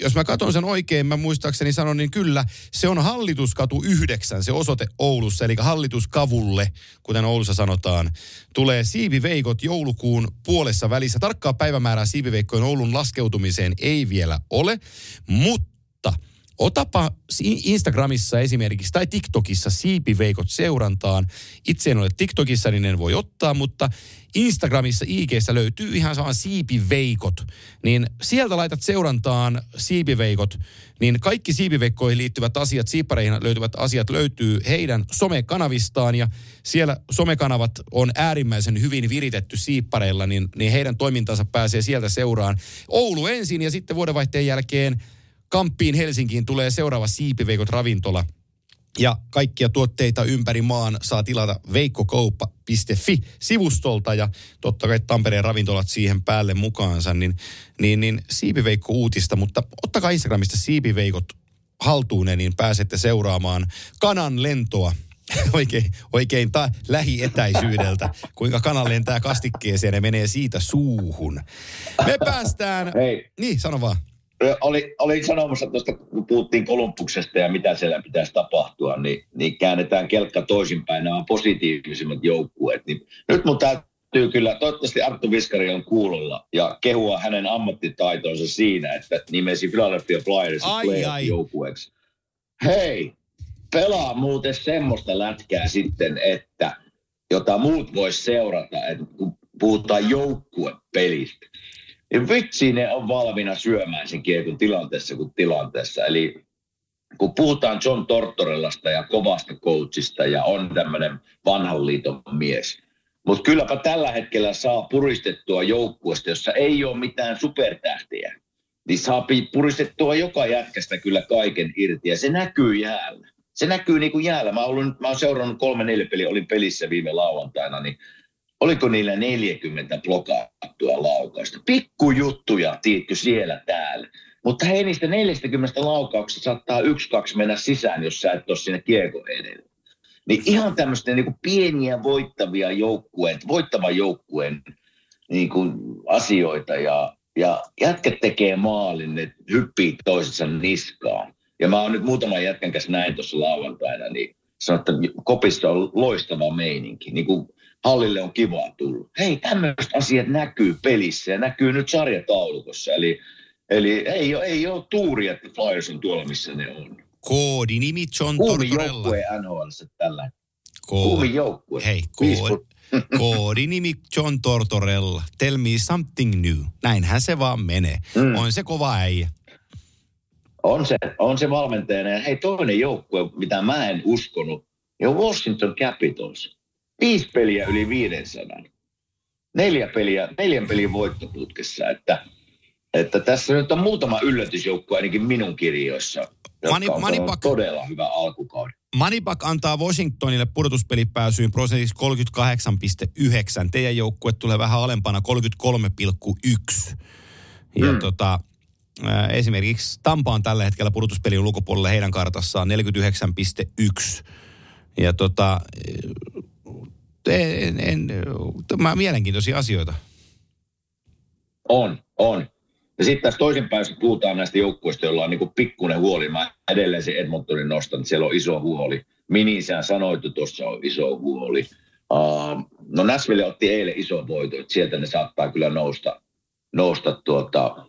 jos mä katson sen oikein, mä muistaakseni sanon, niin kyllä, se on Hallituskatu 9, se osoite Oulussa, eli Hallituskavulle, kuten Oulussa sanotaan, tulee Siipiveikot joulukuun puolessa välissä. Tarkkaa päivämäärää Siipiveikkojen Oulun laskeutumiseen ei vielä ole, mutta – Otapa Instagramissa esimerkiksi tai TikTokissa siipiveikot seurantaan. Itse en ole TikTokissa, niin en voi ottaa, mutta Instagramissa, IGssä löytyy ihan sama siipiveikot. Niin sieltä laitat seurantaan siipiveikot, niin kaikki siipiveikkoihin liittyvät asiat, siippareihin löytyvät asiat löytyy heidän somekanavistaan ja siellä somekanavat on äärimmäisen hyvin viritetty siippareilla, niin, niin heidän toimintansa pääsee sieltä seuraan. Oulu ensin ja sitten vuodenvaihteen jälkeen – Kamppiin Helsinkiin tulee seuraava Siipiveikot ravintola. Ja kaikkia tuotteita ympäri maan saa tilata veikkokauppa.fi-sivustolta ja totta kai Tampereen ravintolat siihen päälle mukaansa, niin, niin, niin Siipiveikko uutista, mutta ottakaa Instagramista Siipiveikot haltuun, niin pääsette seuraamaan kanan lentoa oikein, oikein ta- lähietäisyydeltä, kuinka kana lentää kastikkeeseen ja menee siitä suuhun. Me päästään... Hei. Niin, sano vaan oli, olin sanomassa tuosta, kun puhuttiin Kolumbuksesta ja mitä siellä pitäisi tapahtua, niin, niin käännetään kelkka toisinpäin, nämä positiivisimmat joukkueet. Niin nyt mun täytyy kyllä, toivottavasti Arttu Viskari on kuulolla ja kehua hänen ammattitaitonsa siinä, että nimesi Philadelphia Flyers joukkueeksi. Hei, pelaa muuten semmoista lätkää sitten, että jota muut vois seurata, että kun puhutaan joukkuepelistä niin vitsi ne on valmiina syömään sen kiekon tilanteessa kuin tilanteessa. Eli kun puhutaan John Tortorellasta ja kovasta coachista ja on tämmöinen vanhan liiton mies, mutta kylläpä tällä hetkellä saa puristettua joukkueesta, jossa ei ole mitään supertähtiä. Niin saa puristettua joka jätkästä kyllä kaiken irti ja se näkyy jäällä. Se näkyy niin kuin jäällä. Mä, olen, mä olen seurannut kolme neljä peliä, olin pelissä viime lauantaina, niin oliko niillä 40 blokattua laukausta. Pikkujuttuja, tiedätkö, siellä täällä. Mutta hei, niistä 40 laukauksesta saattaa yksi, kaksi mennä sisään, jos sä et ole siinä kiekko edellä. Niin ihan tämmöistä niin pieniä voittavia joukkueen, voittavan joukkueen niin kuin asioita ja, ja jätket tekee maalin, ne hyppii toisensa niskaan. Ja mä oon nyt muutaman jätkän kanssa näin tuossa lauantaina, niin sanoin, että kopissa on loistava meininki. Niin kuin hallille on kivaa tullut. Hei, tämmöiset asiat näkyy pelissä ja näkyy nyt sarjataulukossa. Eli, eli ei, ole, ei ole tuuri, että Flyers on tuolla, missä ne on. Koodinimi John Kuumin Tortorella. joukkue NHL tällä. Kuumin joukkue. Hei, kood, koodinimi John Tortorella. Tell me something new. Näinhän se vaan menee. Mm. On se kova äijä. On se, on se valmentajana. Ja hei, toinen joukkue, mitä mä en uskonut, on Washington Capitals. Viisi peliä yli 500. Neljä peliä, neljän pelin voittoputkessa. Että, että tässä nyt on muutama yllätysjoukko ainakin minun kirjoissa. Mani, on Manipak, todella hyvä alkukauden. Manipak antaa Washingtonille pudotuspelipääsyyn prosentiksi 38,9. Teidän joukkue tulee vähän alempana 33,1. Ja mm. tota, esimerkiksi Tampa on tällä hetkellä pudotuspelin ulkopuolella heidän kartassaan 49,1. Ja tota, en, en, tämä mielenkiintoisia asioita. On, on. Ja sitten tässä toisen päässä puhutaan näistä joukkueista, joilla on niin pikkuinen huoli. Mä edelleen se Edmontonin nostan, että siellä on iso huoli. Minisään sanoit, että tuossa on iso huoli. Uh, no Nashville otti eilen iso voito, että sieltä ne saattaa kyllä nousta, nousta tuota,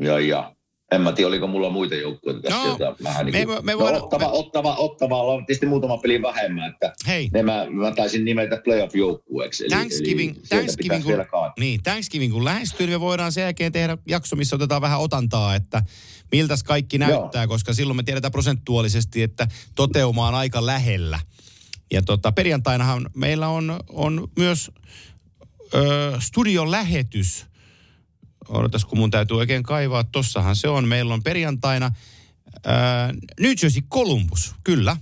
ja, ja en mä tiedä, oliko mulla muita joukkueita tässä, no, jota vähän niin kuin, me, me no, voidaan, ottava, me... ottava, ottava, on tietysti muutama peli vähemmän, että Hei. Ne mä, mä taisin nimetä playoff-joukkueeksi. Thanksgiving, eli Thanksgiving, kun, niin, Thanksgiving kun lähestyy, niin me voidaan sen jälkeen tehdä jakso, missä otetaan vähän otantaa, että miltä kaikki näyttää, Joo. koska silloin me tiedetään prosentuaalisesti, että toteuma on aika lähellä. Ja tota, perjantainahan meillä on, on myös ö, studion lähetys odotas kun mun täytyy oikein kaivaa, tossahan se on. Meillä on perjantaina ää, New Jersey Columbus, kyllä.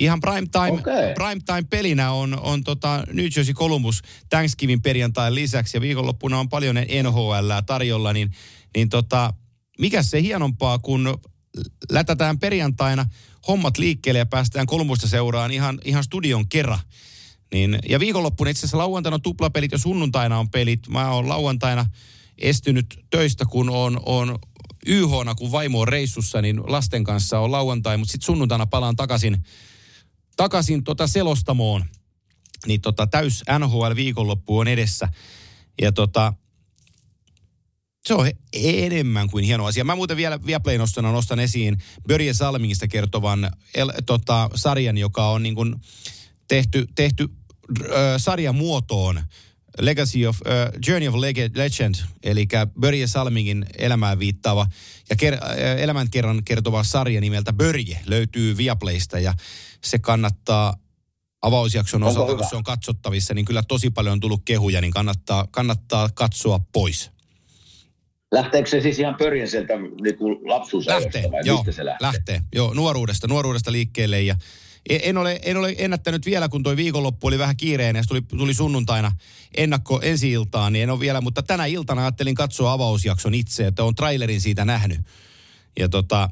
Ihan prime time, Okei. prime time pelinä on, on tota New Jersey Columbus Thanksgiving perjantain lisäksi ja viikonloppuna on paljon NHL tarjolla, niin, niin tota, mikä se hienompaa, kun lätätään perjantaina hommat liikkeelle ja päästään Kolmusta seuraan ihan, ihan studion kerran. Niin, ja viikonloppuna itse asiassa lauantaina on tuplapelit ja sunnuntaina on pelit. Mä oon lauantaina estynyt töistä, kun on, on yh kun vaimo on reissussa, niin lasten kanssa on lauantai, mutta sitten sunnuntaina palaan takaisin, takaisin tota selostamoon. Niin tota, täys NHL viikonloppu on edessä. Ja tota, se on enemmän kuin hieno asia. Mä muuten vielä Viaplay nostana nostan esiin Börje Salmingista kertovan el, tota, sarjan, joka on niin kuin tehty, tehty äh, sarjan muotoon Legacy of, uh, Journey of Leg- Legend, eli Börje Salmingin elämään viittaava ja ker- elämänkerran kertova sarja nimeltä Börje löytyy Viaplaysta ja se kannattaa avausjakson Onko osalta, hyvä? kun se on katsottavissa, niin kyllä tosi paljon on tullut kehuja, niin kannattaa, kannattaa katsoa pois. Lähteekö se siis ihan pörjän sieltä niin lapsuusajosta Lähtee, vai joo, mistä se lähtee? lähtee. Joo, nuoruudesta, nuoruudesta liikkeelle ja en en ole, en ole ennättänyt vielä, kun toi viikonloppu oli vähän kiireinen ja se tuli, tuli sunnuntaina ennakko ensi iltaan, niin en ole vielä, mutta tänä iltana ajattelin katsoa avausjakson itse, että on trailerin siitä nähnyt. Ja tota,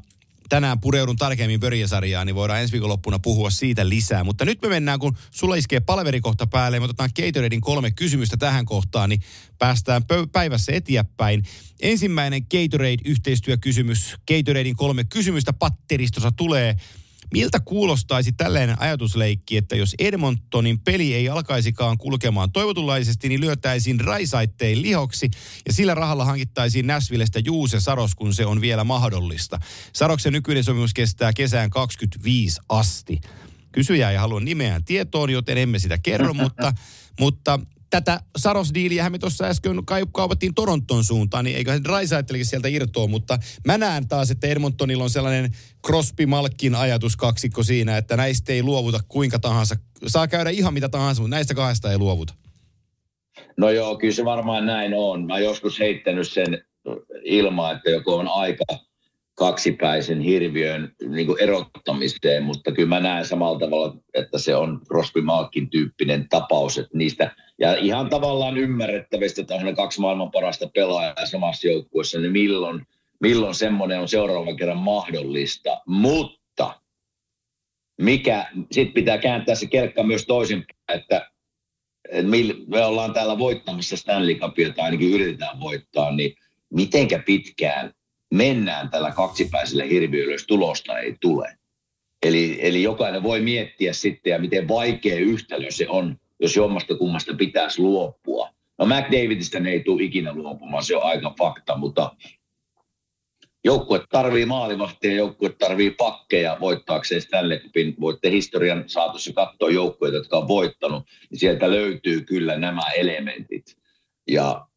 tänään pureudun tarkemmin Börjesarjaan, niin voidaan ensi viikonloppuna puhua siitä lisää. Mutta nyt me mennään, kun sulla iskee palverikohta päälle, me otetaan Gatoradein kolme kysymystä tähän kohtaan, niin päästään päivässä eteenpäin. Ensimmäinen Gatorade-yhteistyökysymys. Gatoradein kolme kysymystä patteristossa tulee. Miltä kuulostaisi tällainen ajatusleikki, että jos Edmontonin peli ei alkaisikaan kulkemaan toivotunlaisesti, niin lyötäisiin raisaittein lihoksi ja sillä rahalla hankittaisiin Näsvillestä Juuse Saros, kun se on vielä mahdollista. Saroksen nykyinen sopimus kestää kesään 25 asti. Kysyjä ei halua nimeään tietoon, joten emme sitä kerro, mutta, mutta tätä Saros-diiliähän me tuossa äsken kaupattiin Toronton suuntaan, niin eiköhän Raisaittelikin sieltä irtoa, mutta mä näen taas, että Edmontonilla on sellainen Crosby-Malkin ajatuskaksikko siinä, että näistä ei luovuta kuinka tahansa. Saa käydä ihan mitä tahansa, mutta näistä kahdesta ei luovuta. No joo, kyllä se varmaan näin on. Mä joskus heittänyt sen ilmaan, että joko on aika kaksipäisen hirviön niin kuin erottamiseen, mutta kyllä mä näen samalla tavalla, että se on Crosby Malkin tyyppinen tapaus, että niistä, ja ihan tavallaan ymmärrettävistä, että on kaksi maailman parasta pelaajaa samassa joukkueessa, niin milloin, milloin semmoinen on seuraavan kerran mahdollista, mutta mikä, sitten pitää kääntää se kelkka myös toisinpäin, että me ollaan täällä voittamassa Stanley Cupia tai ainakin yritetään voittaa, niin mitenkä pitkään mennään tällä kaksipäisellä hirviöllä, jos tulosta ei tule. Eli, eli jokainen voi miettiä sitten, ja miten vaikea yhtälö se on, jos jommasta kummasta pitäisi luopua. No McDavidistä ne ei tule ikinä luopumaan, se on aika fakta, mutta joukkue tarvii maalivahtia, joukkue tarvii pakkeja voittaakseen Stanley Cupin. Voitte historian saatossa katsoa joukkueita, jotka on voittanut, niin sieltä löytyy kyllä nämä elementit. Ja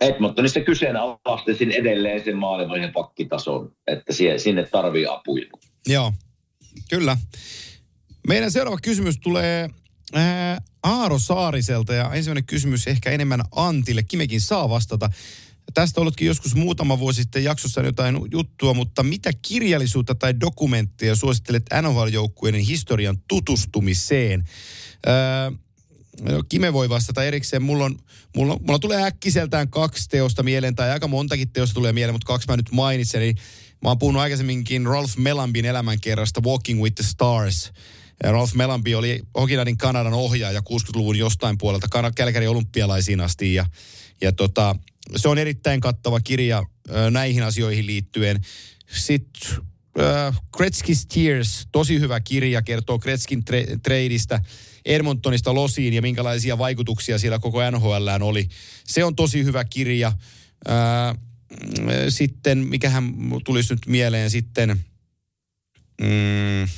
Edmontonista kyseenalaistesin edelleen sen maalivahdin pakkitason, että sinne tarvii apuja. Joo, kyllä. Meidän seuraava kysymys tulee ää, Aaro Saariselta ja ensimmäinen kysymys ehkä enemmän Antille. Kimekin saa vastata. Tästä ollutkin joskus muutama vuosi sitten jaksossa jotain juttua, mutta mitä kirjallisuutta tai dokumentteja suosittelet NHL-joukkueiden historian tutustumiseen? Ää, Kime voi vastata erikseen. Mulla, on, mulla, mulla tulee äkkiseltään kaksi teosta mieleen, tai aika montakin teosta tulee mieleen, mutta kaksi mä nyt mainitsen. Eli mä oon puhunut aikaisemminkin Ralph Melambin elämänkerrasta Walking with the Stars. Ralph Melambi oli Hokinadin Kanadan ohjaaja 60-luvun jostain puolelta Kälkärin olympialaisiin asti. Ja, ja tota, se on erittäin kattava kirja näihin asioihin liittyen. Sitten äh, Gretzky's Tears, tosi hyvä kirja, kertoo Gretzkin tre- tradeista Edmontonista Losiin ja minkälaisia vaikutuksia siellä koko NHLään oli. Se on tosi hyvä kirja. Äh, sitten, mikähän tulisi nyt mieleen sitten, mm,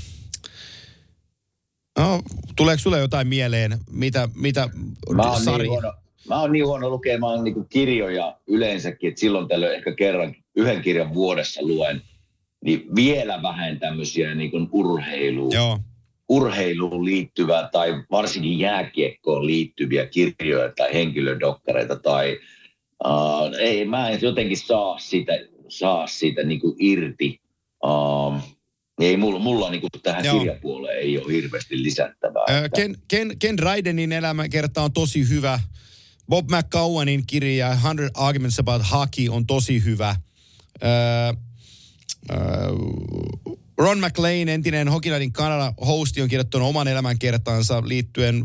no, tuleeko sulle jotain mieleen, mitä, mitä Mä oon, Sari- niin huono, mä oon niin huono lukemaan niin kirjoja yleensäkin, että silloin tällöin ehkä kerran yhden kirjan vuodessa luen, niin vielä vähän tämmöisiä niin kuin urheiluun, Joo. urheiluun liittyvää tai varsinkin jääkiekkoon liittyviä kirjoja tai henkilödokkareita tai Uh, ei, mä en jotenkin saa siitä, saa siitä niinku irti. Uh, ei mulla, mulla niinku tähän Joo. kirjapuoleen ei ole hirveästi lisättävää. Öö, Ken, Ken, Ken Raidenin elämäkerta on tosi hyvä. Bob McCowanin kirja 100 Arguments About Hockey on tosi hyvä. Öö, Ron McLean, entinen Hokilaidin Kanada hosti, on kirjoittanut oman elämänkertansa liittyen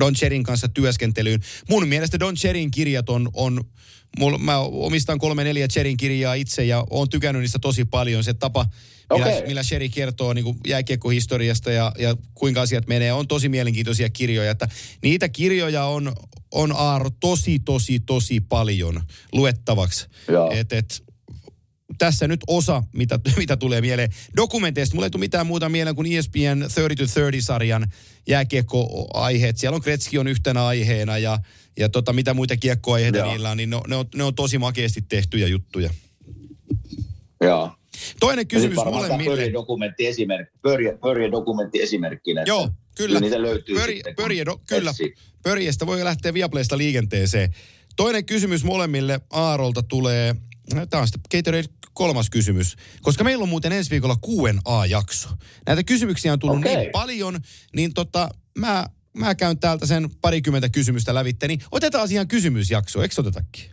Don Cherin kanssa työskentelyyn. Mun mielestä Don Cherin kirjat on, on mulla, mä omistan kolme neljä Cherin kirjaa itse ja oon tykännyt niistä tosi paljon. Se tapa, okay. millä, millä Sherry kertoo niin jääkiekkohistoriasta ja, ja kuinka asiat menee, on tosi mielenkiintoisia kirjoja. Että niitä kirjoja on, on Aaro tosi, tosi, tosi paljon luettavaksi. Et, et, tässä nyt osa, mitä, mitä tulee mieleen. Dokumenteista mulle ei tule mitään muuta mieleen kuin ESPN 30-30-sarjan jääkiekkoaiheet. Siellä on Kretski on yhtenä aiheena ja, ja tota, mitä muita kiekkoaiheita Joo. niillä on, niin ne, ne, on, ne on tosi makeasti tehtyjä juttuja. Joo. Toinen kysymys molemmille. Pörje dokumentti esimerkki, pörje, pörje dokumentti esimerkkinä. Joo, kyllä. Niitä löytyy pörje, sitten, pörje do, kyllä. Pörjestä voi lähteä Viaplaysta liikenteeseen. Toinen kysymys molemmille Aarolta tulee, tämä on sitten Gatorade kolmas kysymys, koska meillä on muuten ensi viikolla Q&A-jakso. Näitä kysymyksiä on tullut okay. niin paljon, niin tota, mä, mä käyn täältä sen parikymmentä kysymystä lävitte, niin otetaan ihan kysymysjakso, eikö otetakin?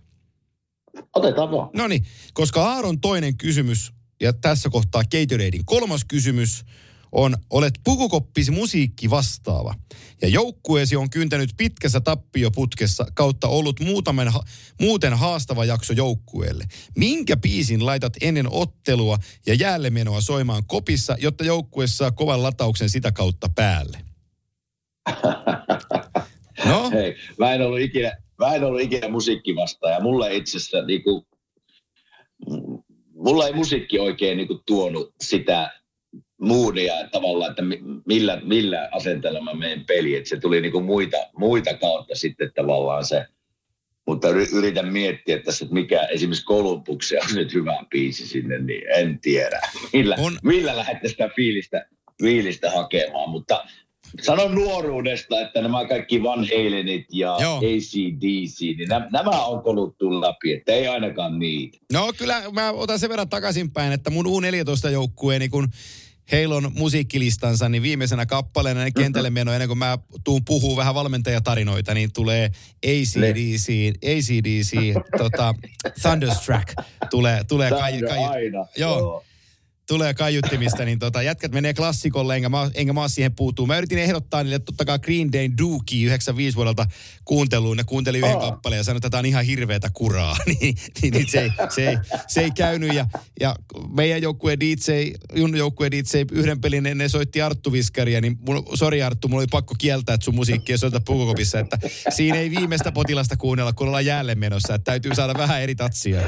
Otetaan vaan. No niin, koska Aaron toinen kysymys, ja tässä kohtaa Gatoradein kolmas kysymys, on, olet pukukoppisi musiikki vastaava. Ja joukkueesi on kyntänyt pitkässä tappioputkessa kautta ollut muutaman, ha, muuten haastava jakso joukkueelle. Minkä biisin laitat ennen ottelua ja jäällemenoa soimaan kopissa, jotta joukkue saa kovan latauksen sitä kautta päälle? No? Hei, mä en ollut ikinä, mä en ollut ikinä musiikki vastaaja. Mulle itse asiassa niinku, mulla ei musiikki oikein niinku tuonut sitä moodia tavallaan, että millä, millä asenteella mä menen peliin. Että se tuli niinku muita, muita kautta sitten tavallaan se. Mutta yritän miettiä että tässä, että mikä esimerkiksi Kolumbuksia on nyt hyvä biisi sinne, niin en tiedä. Millä, on... millä lähdette sitä fiilistä, fiilistä hakemaan. Mutta sanon nuoruudesta, että nämä kaikki Van Halenit ja Joo. ACDC, niin nämä, nämä on koluttu läpi, että ei ainakaan niitä. No kyllä mä otan sen verran takaisinpäin, että mun U14-joukkueeni, kun heillä on musiikkilistansa, niin viimeisenä kappaleena ne kentälle meno, ennen kuin mä tuun puhuu vähän valmentajatarinoita, niin tulee ACDC, ACDC tota, Thunderstruck tulee, tulee kai, kai, aina. Joo. joo tulee kaiuttimista, niin tota, jätkät menee klassikolle, enkä mä, enkä mä siihen puutuu. Mä yritin ehdottaa niille totta kai Green Dayn Dookie 95 vuodelta kuunteluun. Ne kuunteli yhden oh. kappaleen ja sanoi, että tämä on ihan hirveätä kuraa. niin, niin, niin se, ei, se, ei, se ei käynyt. Ja, ja meidän joukkue DJ, Junnu joukkue DJ, yhden pelin ne soitti Arttu Viskaria, niin mun, sori Arttu, mulla oli pakko kieltää, että sun musiikkia soita pukukopissa. Että siinä ei viimeistä potilasta kuunnella, kun ollaan jälleen menossa. Että täytyy saada vähän eri tatsia.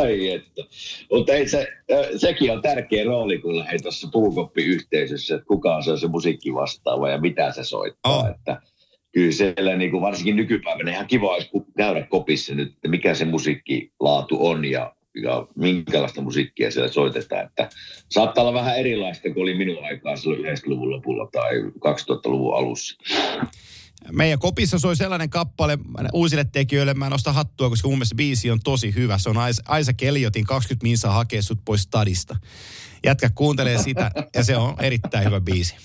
Ai että. Mutta ei se, sekin on tärkeä rooli, kun lähdin tuossa puukoppiyhteisössä, että kuka on se, se musiikki vastaava ja mitä se soittaa. Oh. Että kyllä siellä niin kuin varsinkin nykypäivänä ihan kiva olisi käydä kopissa nyt, että mikä se musiikkilaatu on ja, ja minkälaista musiikkia siellä soitetaan. Että saattaa olla vähän erilaista kuin oli minun aikaa silloin 90-luvun lopulla tai 2000-luvun alussa meidän kopissa soi sellainen kappale uusille tekijöille, mä en nosta hattua, koska mun mielestä biisi on tosi hyvä. Se on Aisa Keliotin 20 minsa hakee sut pois stadista. Jätkä kuuntelee sitä ja se on erittäin hyvä biisi.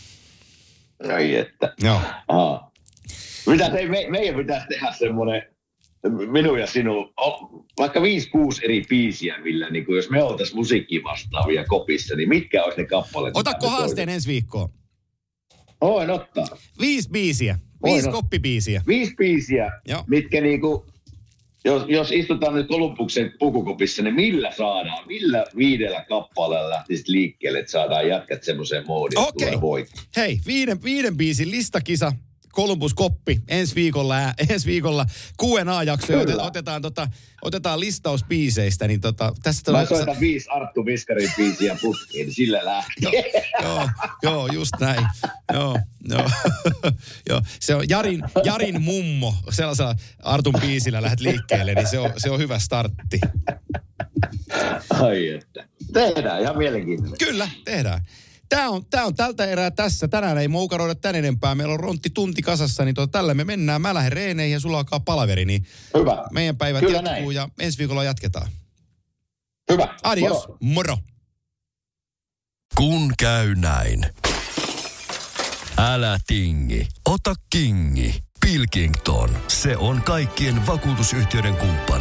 Ai että. Joo. Aha. Mitä te, me, meidän pitäisi tehdä semmoinen, minun ja sinun, vaikka 5-6 eri biisiä, millä niin kuin jos me oltaisiin musiikki vastaavia kopissa, niin mitkä olisi ne kappaleet? Otatko haasteen ensi viikkoon? Voin ottaa. Viisi biisiä. Viisi koppibiisiä. Viisi biisiä, Joo. mitkä niinku, jos, jos istutaan nyt Kolumbuksen pukukopissa, niin millä saadaan, millä viidellä kappaleella lähtisit liikkeelle, että saadaan jätkät semmoiseen moodiin, okay. tulee Hei, viiden, viiden biisin listakisa, Columbus Koppi ensi viikolla, ensi viikolla Q&A-jakso, otetaan, otetaan, tota, otetaan listaus biiseistä. Niin tota, tästä Mä soitan sä... viisi Arttu Viskarin biisiä puskiin, niin sillä lähtee. joo, joo, joo, just näin. Joo, joo. joo. Se on Jarin, Jarin mummo, sellaisella Artun biisillä lähdet liikkeelle, niin se on, se on hyvä startti. Ai että. Tehdään ihan mielenkiintoista. Kyllä, tehdään. Tämä on, tää on tältä erää tässä. Tänään ei moukaroida tän enempää. Meillä on rontti tunti kasassa, niin tota, tällä me mennään. Mä lähden reeneihin ja sulla alkaa palaveri, niin Hyvä. meidän päivät Kyllä jatkuu näin. ja ensi viikolla jatketaan. Hyvä. Adios. Moro. Moro. Kun käy näin. Älä tingi, ota kingi. Pilkington, se on kaikkien vakuutusyhtiöiden kumppani.